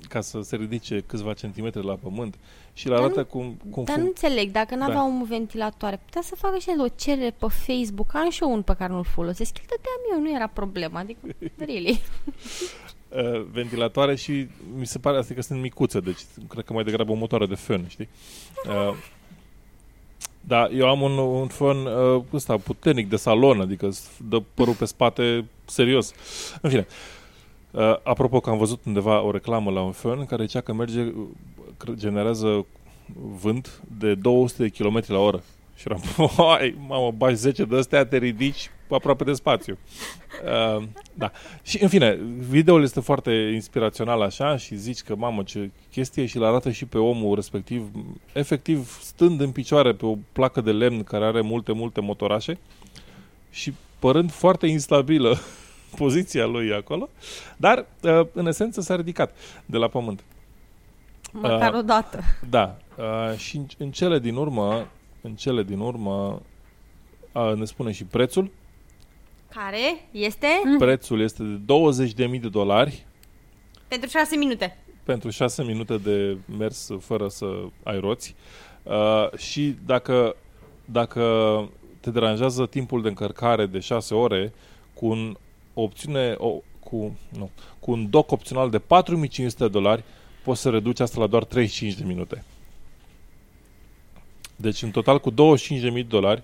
ca să se ridice câțiva centimetri la pământ și le Dar arată nu- cum, cum Dar fun- nu înțeleg, dacă n-avea Da. un ventilatoare, putea să facă și el o cerere pe Facebook, am și eu un pe care nu-l folosesc, îl dădeam eu, nu era problema, adică, really. Uh, ventilatoare și mi se pare asta că sunt micuțe, deci cred că mai degrabă o motoare de fân, știi? Uh, da, eu am un, un fân uh, ăsta puternic de salon, adică îți dă părul pe spate serios. În fine, uh, apropo că am văzut undeva o reclamă la un fân care zicea că merge, uh, cre- generează vânt de 200 de km la oră. Și eram, hai, mamă, bagi 10 de astea, te ridici aproape de spațiu. Uh, da. Și, în fine, videoul este foarte inspirațional așa și zici că, mamă, ce chestie și îl arată și pe omul respectiv, efectiv, stând în picioare pe o placă de lemn care are multe, multe motorașe și părând foarte instabilă poziția lui acolo, dar, uh, în esență, s-a ridicat de la pământ. Măcar Uh, o dată. Da, uh, și în, în cele din urmă, în cele din urmă, uh, ne spune și prețul. Care este Prețul este de 20.000 de dolari pentru 6 minute. pentru 6 minute de mers fără să ai roți. Uh, și dacă, dacă te deranjează timpul de încărcare de 6 ore cu un opțiune o, cu, nu, cu un dock opțional de 4500 de dolari, poți să reduci asta la doar 35 de minute. Deci în total cu 25.000 de dolari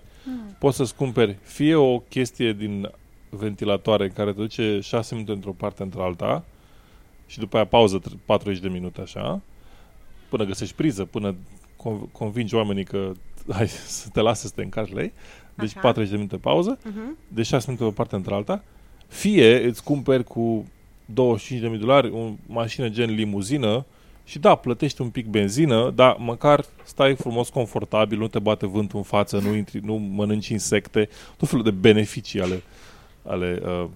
poți să-ți cumperi fie o chestie din ventilatoare care te duce 6 minute într-o parte într-alta și după aia pauză tr- 40 de minute așa, până găsești priză, până con- convingi oamenii că hai să te lasă să te încarci la ei. Deci Așa. 40 de minute pauză, Uh-huh. de 6 minute pe o parte într-alta, fie îți cumperi cu 25.000 de dolari o mașină gen limuzină și da, plătești un pic benzină, dar măcar stai frumos, confortabil, nu te bate vântul în față, nu, intri, nu mănânci insecte, tot felul de beneficii ale, ale uh,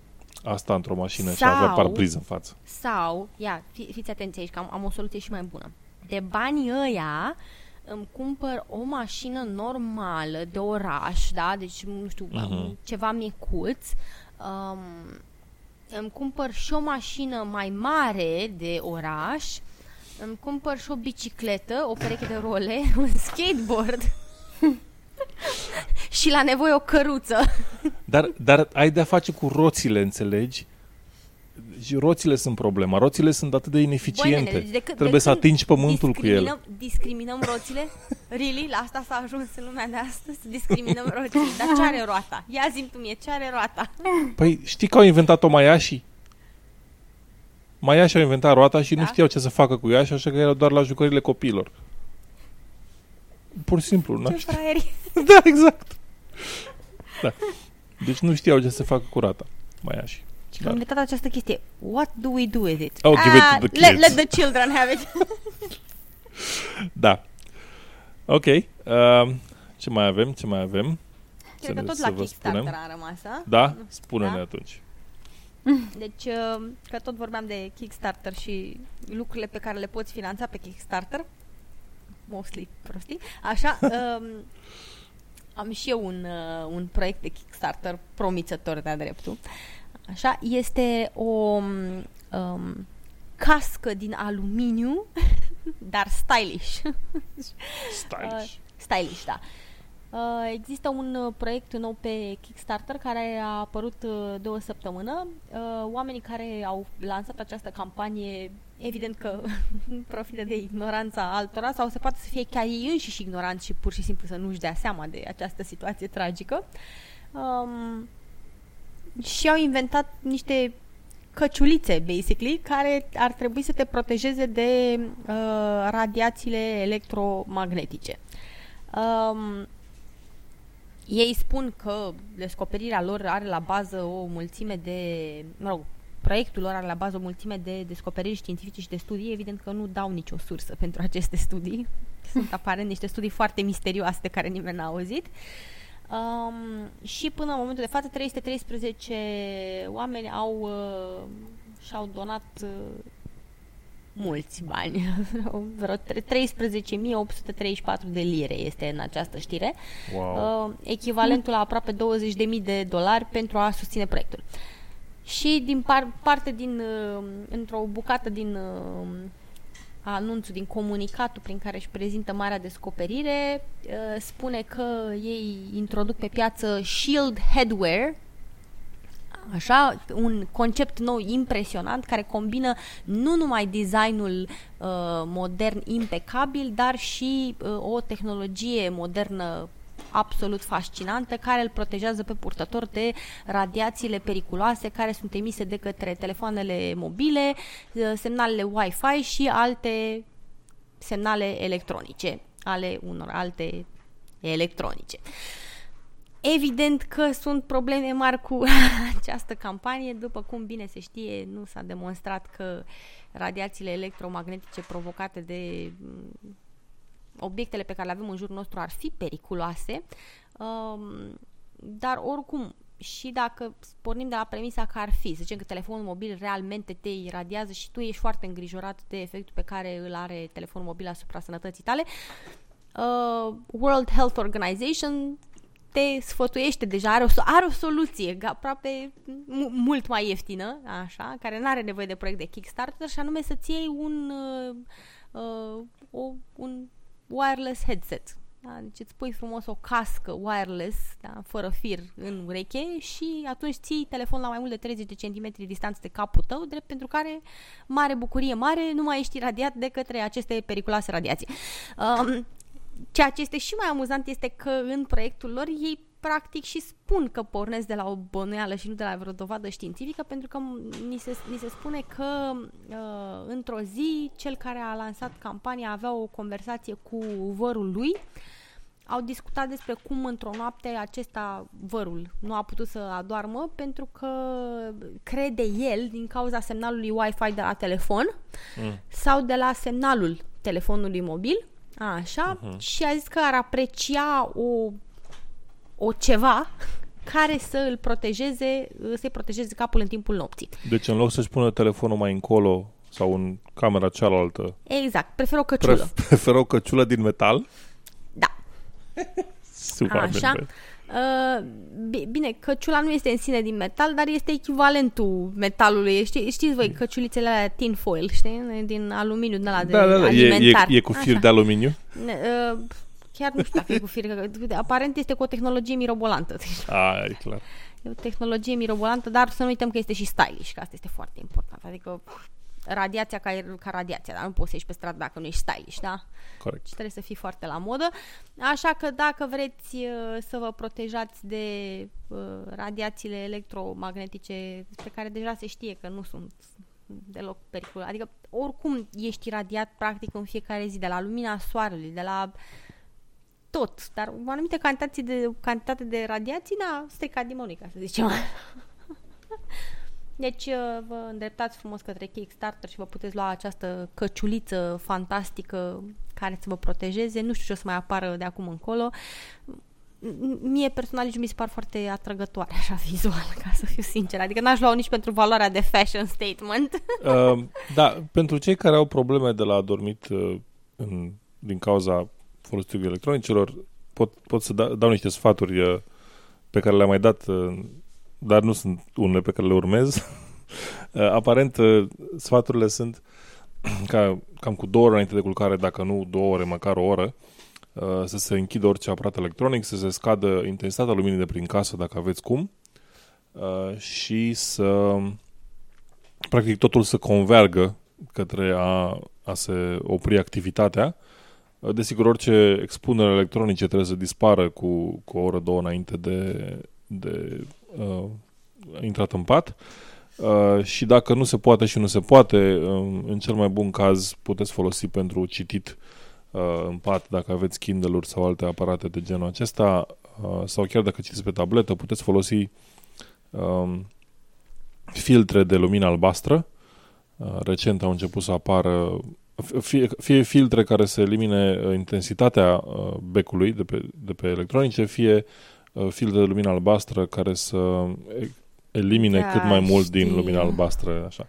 asta într-o mașină și a avea Sau- parbriză în față. Sau, ia, fi, fiți atenți aici că am, am o soluție și mai bună. De banii ăia îmi cumpăr o mașină normală de oraș, da? Deci, nu știu, Mhm. ceva micuț. Um, îmi cumpăr și o mașină mai mare de oraș. Îmi cumpăr și o bicicletă, o pereche de role, un skateboard. și la nevoie o căruță. Dar, dar ai de-a face cu roțile, înțelegi? Și roțile sunt problema. Roțile sunt atât de ineficiente. Băi, nene, deci de cât- Trebuie de să când atingi pământul cu el. discriminăm- Discriminăm roțile? Really? La asta s-a ajuns în lumea de astăzi? Să discriminăm roțile. Dar ce are roata? Ia zi tu mie, ce are roata? Păi știi că au inventat o Maiashi? Maiași au inventat roata și Da. nu știau ce să facă cu ea și așa că erau doar la jucările copiilor. Pur și simplu, nu Ce știu. fraieri. Da, exact. Da. Deci nu știau ce să facă cu rata. Maiași. Și Da. am inventat această chestie. What do we do with it? Oh, give it to Ah, the let, kids. let the children have it. Da. Ok. Uh, ce mai avem? Ce mai avem? Cred că ne- tot să la vă Kickstarter spunem. a rămas, a? Da? Spune-ne Da. atunci. Deci, uh, că tot vorbeam de Kickstarter și lucrurile pe care le poți finanța pe Kickstarter, mostly prostii, așa, um, am și eu un, uh, un proiect de Kickstarter promițător de-a dreptul. Așa, este o um, cască din aluminiu, dar stylish. Stylish. Stylish, da. Uh, Există un uh, proiect nou pe Kickstarter care a apărut uh, de o săptămână. Uh, Oamenii care au lansat această campanie, evident că profită de ignoranța altora sau se poate să fie chiar ei înșiși ignoranți și pur și simplu să nu-și dea seama de această situație tragică. Um, și au inventat niște căciulițe, basically, care ar trebui să te protejeze de uh, radiațiile electromagnetice. Um, ei spun că descoperirea lor are la bază o mulțime de, mă rog, proiectul lor are la bază o mulțime de descoperiri științifice și de studii, evident că nu dau nicio sursă pentru aceste studii. Sunt aparent niște studii foarte misterioase de care nimeni n-a auzit. Um, și până în momentul de față 313 oameni au uh, și-au donat uh, mulți bani. Vreo tre- 13.834 de lire este în această știre. Wow. Uh, echivalentul la aproape 20.000 de dolari pentru a susține proiectul. Și din par- parte din, uh, într-o bucată din uh, anunțul, din comunicatul prin care își prezintă marea descoperire, uh, spune că ei introduc pe piață Shield Headwear, Așa, un concept nou impresionant care combină nu numai designul uh, modern impecabil, dar și uh, o tehnologie modernă absolut fascinantă care îl protejează pe purtător de radiațiile periculoase care sunt emise de către telefoanele mobile, uh, semnalele Wi-Fi și alte semnale electronice ale unor alte electronice. Evident că sunt probleme mari cu această campanie. După cum bine se știe, nu s-a demonstrat că radiațiile electromagnetice provocate de mm, obiectele pe care le avem în jurul nostru ar fi periculoase. Um, dar oricum, și dacă pornim de la premisa că ar fi, să zicem că telefonul mobil realmente te iradiază și tu ești foarte îngrijorat de efectul pe care îl are telefonul mobil asupra sănătății tale, uh, World Health Organization te sfătuiește deja, are o, so- are o soluție ga- aproape mu- mult mai ieftină, așa, care nu are nevoie de proiect de Kickstarter și anume să-ți iei un, uh, uh, o, un wireless headset. Da? Deci îți pui frumos o cască wireless, da? fără fir în ureche și atunci ții telefonul la mai mult de 30 de centimetri distanță de capul tău, drept pentru care, mare bucurie mare, nu mai ești iradiat de către aceste periculoase radiații. Um, Ceea ce este și mai amuzant este că în proiectul lor ei practic și spun că pornesc de la o bănuială și nu de la vreo dovadă științifică, pentru că ni se, ni se spune că uh, într-o zi cel care a lansat campania avea o conversație cu vărul lui, au discutat despre cum într-o noapte acesta, vărul, nu a putut să adoarmă pentru că crede el, din cauza semnalului Wi-Fi de la telefon Mm. sau de la semnalul telefonului mobil, așa, Mhm. și a zis că ar aprecia o, o ceva care să îl protejeze, să-i protejeze capul în timpul nopții. Deci în loc să-și pună telefonul mai încolo sau în camera cealaltă, Exact, prefer o căciulă. pref- preferă o căciulă din metal? Da. Super Așa. bine. Uh, bi- bine, căciula nu este în sine din metal, dar este echivalentul metalului. Ști, știți voi căciulițele alea tin foil, știi? Din aluminiu, din ăla de Da, da, da. E, e, alimentar. e cu fir Așa. de aluminiu? Ne- uh, Chiar nu știu dacă e cu fir, că aparent este cu o tehnologie mirobolantă. Deci, A, e clar. E o tehnologie mirobolantă, dar să nu uităm că este și stylish, că asta este foarte important. Adică radiația ca, ca radiația, dar nu poți să ieși pe stradă dacă nu ești stylish, da? Corect. Și trebuie să fii foarte la modă. Așa că dacă vreți uh, să vă protejați de uh, radiațiile electromagnetice despre care deja se știe că nu sunt deloc periculos. Adică oricum ești iradiat practic în fiecare zi, de la lumina soarelui, de la tot, dar o anumită cantitate de, cantitate de radiații n-a stricat nimănui, ca să zicem. Deci uh, vă îndreptați frumos către Kickstarter și vă puteți lua această căciuliță fantastică care să vă protejeze. Nu știu ce o să mai apară de acum încolo. Mie personal nici mi se par foarte atrăgătoare așa vizual, ca să fiu sincer. Adică n-aș lua nici pentru valoarea de fashion statement. Uh, da, pentru cei care au probleme de la adormit uh, în, din cauza folosirii electronicelor, pot, pot să da, dau niște sfaturi uh, pe care le-am mai dat uh, dar nu sunt unele pe care le urmez. Uh, aparent, uh, sfaturile sunt ca, cam cu două ore înainte de culcare, dacă nu două ore, măcar o oră, uh, să se închidă orice aparat electronic, să se scadă intensitatea luminii de prin casă, dacă aveți cum, și să, practic, totul să convergă către a, a se opri activitatea. Desigur, orice expunere electronice trebuie să dispară cu, cu o oră, două înainte de, de uh, intrat în pat uh, și dacă nu se poate și nu se poate, uh, în cel mai bun caz puteți folosi pentru citit uh, în pat dacă aveți Kindle-uri sau alte aparate de genul acesta uh, sau chiar dacă citiți pe tabletă, puteți folosi uh, filtre de lumină albastră. Uh, recent au început să apară fie, fie filtre care să elimine uh, intensitatea uh, becului de pe, de pe electronice, fie Uh, filtre de lumină albastră care să elimine da, cât mai mult știu. din lumina albastră. Așa.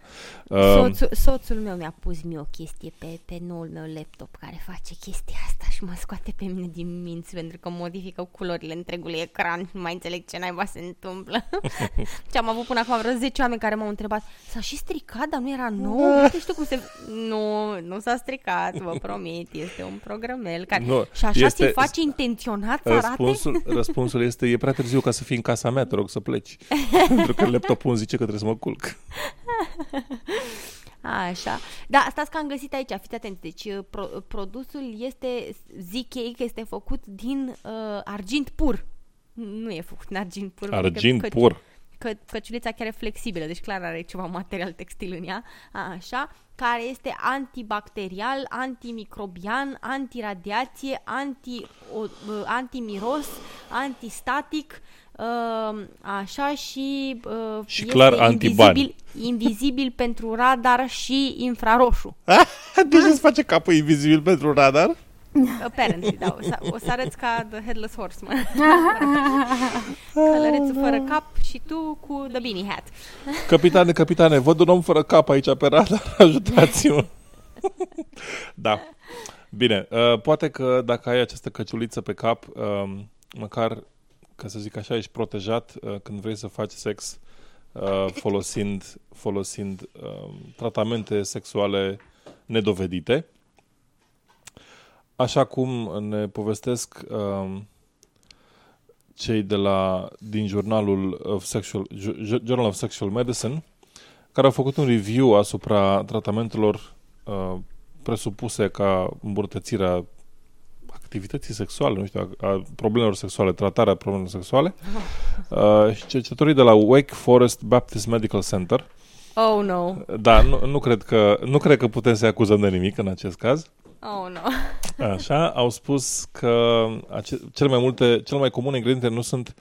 Soțul, soțul meu mi-a pus mie o chestie pe, pe noul meu laptop care face chestia asta și mă scoate pe mine din minți pentru că modifică culorile întregului ecran și nu mai înțeleg ce naiba se întâmplă. ce am avut până acum vreo 10 oameni care m-au întrebat s-a și stricat, dar nu era nou? Uite știu cum se... Nu, nu s-a stricat, vă promit, este un programel care... Nu, și așa este... ți face intenționat să răspunsul, arate? Răspunsul este, e prea târziu ca să fii în casa mea, te rog să pleci. pentru că laptopul îmi zice că trebuie să mă culc. Așa. Da, stați că am găsit aici, fiți atenți. Deci, uh, pro, produsul este, zic ei că este făcut din uh, argint pur. Nu e făcut din argint pur. Argint că, pur. Că, căciulița chiar e flexibilă, deci clar are ceva material textil în ea. așa care este antibacterial, antimicrobian, antiradiație, anti, o, uh, antimiros, antistatic, uh, așa și, uh, și clar invizibil, invizibil pentru radar și infraroșu. deci îți face capul invizibil pentru radar? Apparently, da. O să, o să arăți ca The Headless Horseman. Călărețul fără cap și tu cu The Beanie Hat. Capitane, capitane, văd un om fără cap aici pe radar, ajutați-mă. da. Bine, uh, poate că dacă ai această căciuliță pe cap, uh, măcar, ca să zic așa, ești protejat uh, când vrei să faci sex uh, folosind, folosind uh, tratamente sexuale nedovedite. Așa cum ne povestesc uh, cei de la, din jurnalul of Sexual, Journal of Sexual Medicine, care au făcut un review asupra tratamentelor uh, presupuse ca îmbunătățirea activității sexuale, nu știu, a, a problemelor sexuale, tratarea problemelor sexuale. Uh, și cercetătorii de la Wake Forest Baptist Medical Center. Oh, no. Da, nu, nu, cred că, nu cred că putem să-i acuzăm de nimic în acest caz. Oh, no. Așa, au spus că ace- cele mai multe, cele mai comune ingrediente nu sunt,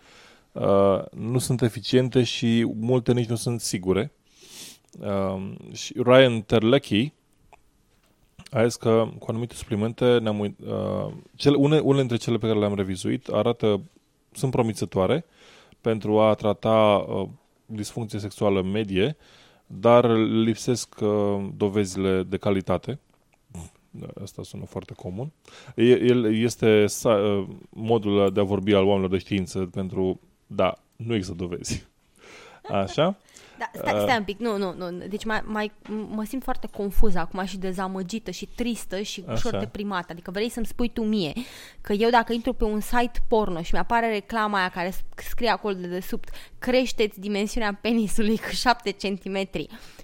uh, nu sunt eficiente și multe nici nu sunt sigure. Uh, și Ryan Terlecki a zis că cu anumite suplimente ne-am uh, cele, une, unele dintre cele pe care le-am revizuit arată, sunt promițătoare pentru a trata uh, disfuncție sexuală medie, dar lipsesc uh, dovezile de calitate Asta sună foarte comun. El este modul de a vorbi al oamenilor de știință pentru, da, nu există dovezi. Așa? Da, stai, stai un pic, nu, nu, nu. Deci mai, mai, mă simt foarte confuză acum și dezamăgită și tristă și Așa. ușor deprimată. Adică vrei să-mi spui tu mie că eu dacă intru pe un site porno și mi-apare reclama aia care scrie acolo de desubt creșteți dimensiunea penisului cu 7 cm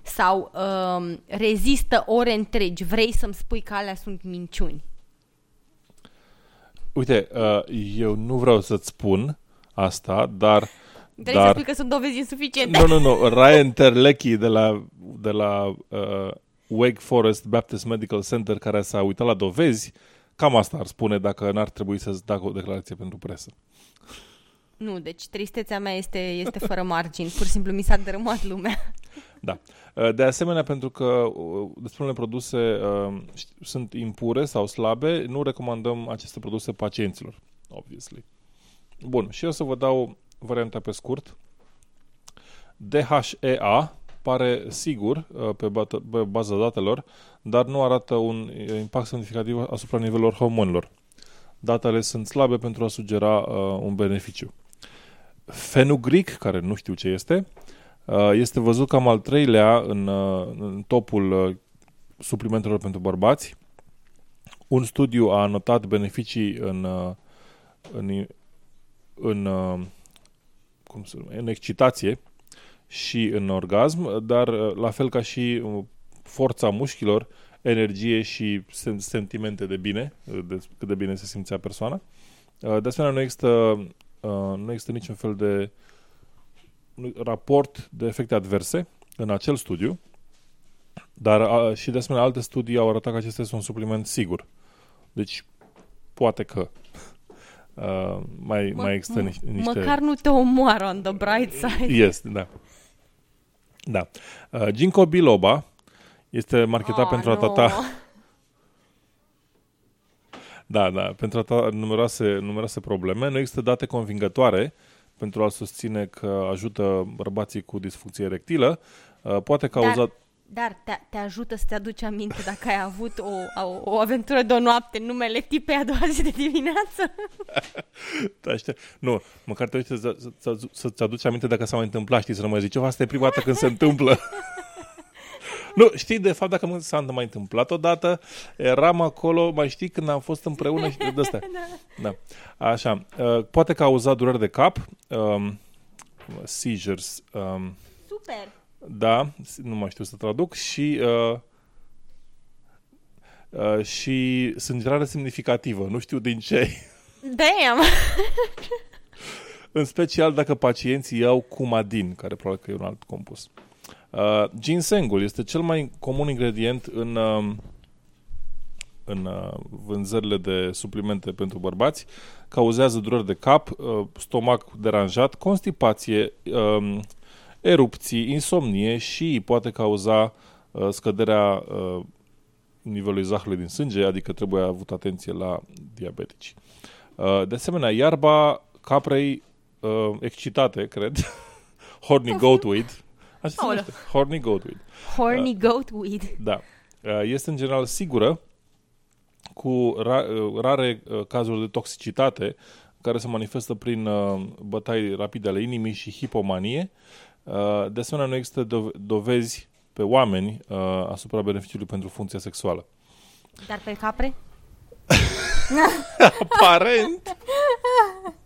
sau um, rezistă ore întregi, vrei să-mi spui că alea sunt minciuni? Uite, uh, eu nu vreau să-ți spun asta, dar Dar, Dar... să spui că sunt dovezi insuficiente. Nu, nu, nu. Ryan Terlecki de la, de la uh, Wake Forest Baptist Medical Center, care s-a uitat la dovezi, cam asta ar spune dacă n-ar trebui să-ți dea o declarație pentru presă. Nu, deci tristețea mea este, este fără margini. Pur și simplu mi s-a dărâmat lumea. Da. Uh, de asemenea, pentru că uh, despre unele produse uh, sunt impure sau slabe, nu recomandăm aceste produse pacienților, obviously. Bun, și eu să vă dau varianta pe scurt. DHEA pare sigur pe, pe baza datelor, dar nu arată un impact semnificativ asupra nivelor hormonilor. Datele sunt slabe pentru a sugera uh, un beneficiu. Fenugric, care nu știu ce este, uh, este văzut cam al treilea în, uh, în topul uh, suplimentelor pentru bărbați. Un studiu a anotat beneficii în, în, în, cum să nume, în excitație și în orgasm, dar la fel ca și forța mușchilor, energie și sentimente de bine, de cât de bine se simțea persoana. De asemenea, nu există Uh, nu există niciun fel de raport de efecte adverse în acel studiu, dar uh, și de asemenea alte studii au arătat că acesta este un supliment sigur. Deci, poate că uh, mai, Mă, mai există niște... Măcar nu te omoară on the bright side. Este, da. Da. Uh, Ginkgo biloba este marketat oh, pentru no. a trata da, da, pentru a ta numeroase, numeroase probleme. Nu există date convingătoare pentru a susține că ajută bărbații cu disfuncție erectilă. Uh, poate cauza... Dar, dar te, te ajută să te aduci aminte dacă ai avut o, o, o aventură de o noapte în numele tipei a doua zi de dimineață? da, știu. Nu, măcar te uiți să, să, să-ți aduci aminte dacă s-a mai întâmplat, știi, să nu mai zici, asta e prima dată când se întâmplă. Nu, știi, de fapt, dacă s-a mai întâmplat odată, eram acolo, mai știi, când am fost împreună și de astea. da. Așa. Uh, poate cauza dureri de cap, um, seizures. Um, Super! Da, nu mai știu să traduc și... Uh, Uh, și sângerare semnificativă. Nu știu din ce. Damn! în special dacă pacienții iau cumadin, care probabil că e un alt compus. Uh, ginsengul este cel mai comun ingredient în, uh, în uh, vânzările de suplimente pentru bărbați. Cauzează dureri de cap, uh, stomac deranjat, constipație, uh, erupții, insomnie și poate cauza uh, scăderea uh, nivelului zahărului din sânge, adică trebuie avut atenție la diabetici. Uh, de asemenea, iarba caprei uh, excitate, cred, horny goatweed, Așa se numește. Horny goatweed. Horny uh, goatweed. Da. Uh, este în general sigură, cu ra- uh, rare uh, cazuri de toxicitate care se manifestă prin uh, bătaie rapide ale inimii și hipomanie. Uh, de asemenea, nu există do- dovezi pe oameni uh, asupra beneficiului pentru funcția sexuală. Dar pe capre? Aparent!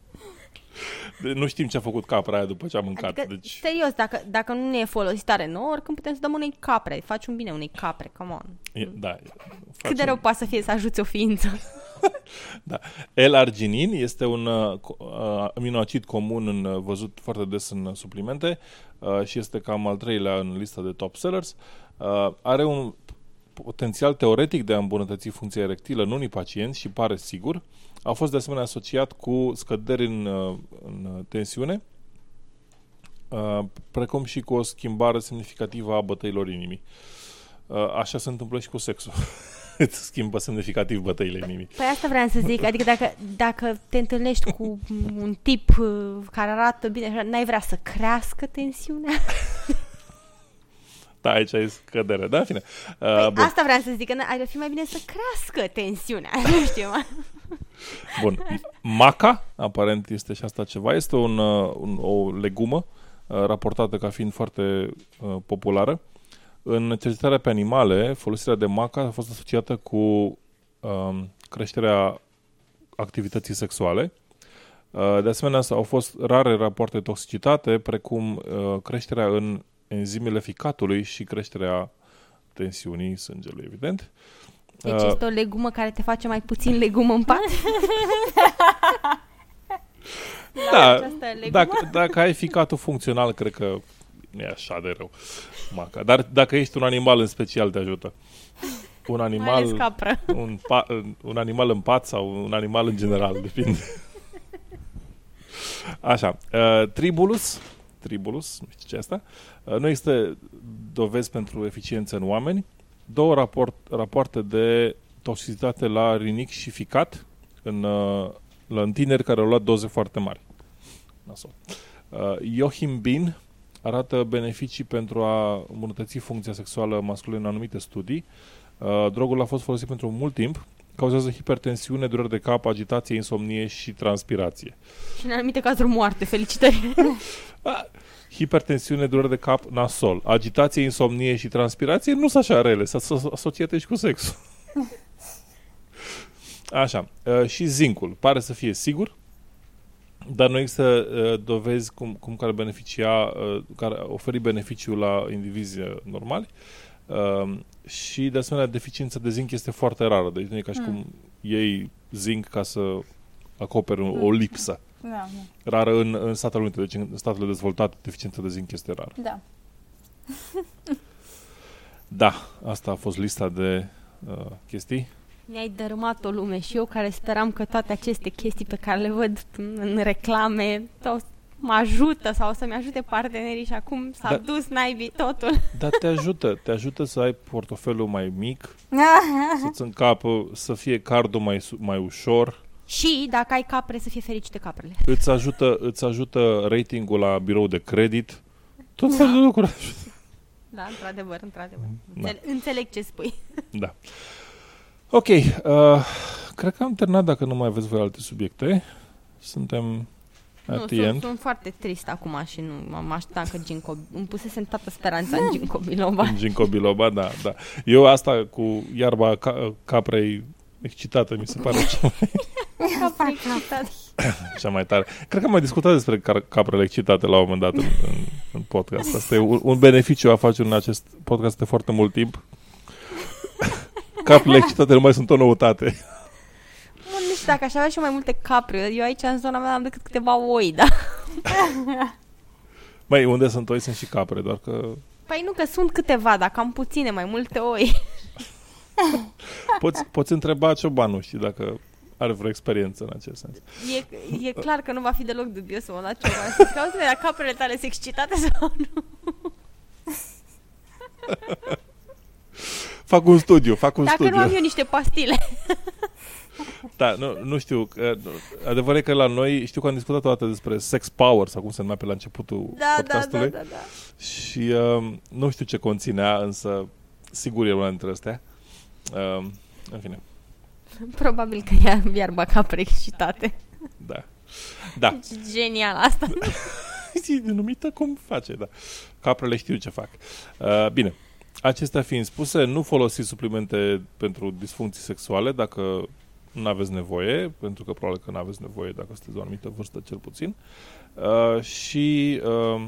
nu știm ce a făcut capra aia după ce a mâncat. Adică, deci... serios, dacă, dacă nu ne e folositare nouă, oricând putem să dăm unei capre. Faci un bine unei capre, come on. E, da. Facem... Cât de rău poate să fie să ajuți o ființă? da. L-arginin este un uh, aminoacid comun în, uh, văzut foarte des în suplimente uh, și este cam al treilea în lista de top sellers. Uh, are un potențial teoretic de a îmbunătăți funcția erectilă în unii pacienți și pare sigur. A fost de asemenea asociat cu scăderi în, uh, în tensiune, uh, precum și cu o schimbare semnificativă a bătăilor inimii. Uh, așa se întâmplă și cu sexul. Îți schimbă semnificativ bătăile inimii. Păi asta vreau să zic, adică dacă, dacă te întâlnești cu un tip care arată bine, n-ai vrea să crească tensiunea? Da, aici e scădere, da? Fine. Uh, păi asta vreau să zic, că ar fi mai bine să crească tensiunea, nu știu. Bun. Maca, aparent este și asta ceva, este un, uh, un, o legumă uh, raportată ca fiind foarte uh, populară. În cercetarea pe animale, folosirea de maca a fost asociată cu uh, creșterea activității sexuale. Uh, de asemenea, au fost rare rapoarte de toxicitate, precum uh, creșterea în enzimele ficatului și creșterea tensiunii sângelui, evident. Deci uh, este o legumă care te face mai puțin legumă în pat? la Da, această legumă. Dacă, dacă ai ficatul funcțional, cred că nu e așa de rău. Maca. Dar dacă ești un animal în special, te ajută. Un Mai ales animal, capră. un, pa, un animal în pat sau un animal în general, depinde. Așa. Uh, tribulus, tribulus, nu știu ce e asta, uh, nu există dovezi pentru eficiență în oameni. Două raport, rapoarte de toxicitate la rinic și ficat în, uh, la în tineri care au luat doze foarte mari. Nasol. Uh, Joachim Bin arată beneficii pentru a îmbunătăți funcția sexuală masculină în anumite studii. Uh, drogul a fost folosit pentru mult timp, cauzează hipertensiune, dureri de cap, agitație, insomnie și transpirație. Și în anumite cazuri moarte. Felicitări. Ah, hipertensiune, dureri de cap, nasol. Agitație, insomnie și transpirație nu sunt așa rele, sunt aso- asociate și cu sexul. Așa. Uh, și zincul. Pare să fie sigur, dar nu există uh, dovezi cum, cum care beneficia, uh, care oferi beneficiu la indivizi uh, normali. Uh, și, de asemenea, deficiența de zinc este foarte rară. Deci nu e ca și Mm. cum iei zinc ca să acoperi o- o lipsă. Da, da. Rară în, în Statele Unite, deci în statele dezvoltate deficiența de zinc este rară. da. Da, asta a fost lista de uh, chestii. Mi-ai dărâmat o lume și eu care speram că toate aceste chestii pe care le văd în reclame o să mă ajută sau o să-mi ajute partenerii și acum s-a Da. dus naibii totul. Dar te ajută, te ajută să ai portofelul mai mic, să-ți încapă, să fie cardul mai, su- mai ușor, Și dacă ai capre, să fie fericite caprele. îți ajută, îți ajută ratingul la birou de credit. Tot felul de lucruri. Da, într-adevăr, într-adevăr. Da. Înțeleg, înțeleg ce spui. Da. Ok, uh, cred că am terminat dacă nu mai aveți voi alte subiecte. Suntem at nu, the sunt, end. sunt foarte trist acum și nu mă așteptam că Ginkgo... Îmi pusesem toată speranța în Ginkgo biloba. În Ginkgo biloba, da, da. Eu asta cu iarba ca, caprei excitată mi se pare cea mai, Capre excitat. cea mai tare. Cred că am mai discutat despre car- caprele excitate la un moment dat în, în, în podcast. Asta e un, un beneficiu a face în acest podcast de foarte mult timp. Caprele excitate nu mai sunt o noutate. Mă, nu știu dacă aș avea și mai multe capre. Eu aici, în zona mea, am decât câteva oi, da? Mai unde sunt oi sunt și capre, doar că Păi nu, că sunt câteva, dacă am puține, mai multe oi. poți, poți întreba ciobanul, știi, dacă are vreo experiență în acest sens. E, e clar că nu va fi deloc dubios să mă la ceva. Să zic, auzi, dar caprele tale sunt excitate sau nu? Fac un studiu, fac un Dacă studiu. nu am eu niște pastile. Da, nu, nu știu. că, nu, Adevărul e că la noi, știu că am discutat o dată despre sex power, sau cum se numea pe la începutul Da, da, da, podcastului. da, da. Și uh, nu știu ce conținea, însă sigur e una dintre astea. Uh, în fine, Probabil că ea iarba capre excitate. da. Da. Genial asta. E denumită cum face, da. Caprele știu ce fac. Uh, bine. Acestea fiind spuse, nu folosiți suplimente pentru disfuncții sexuale dacă nu aveți nevoie, pentru că probabil că nu aveți nevoie dacă sunteți de o anumită vârstă cel puțin. Uh, și uh,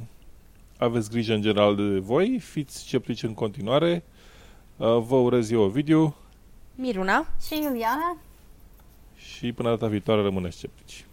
aveți grijă în general de voi, fiți sceptici în continuare. Uh, vă urez eu video Miruna? Și Iuliana? și până data viitoare rămâneți sceptici.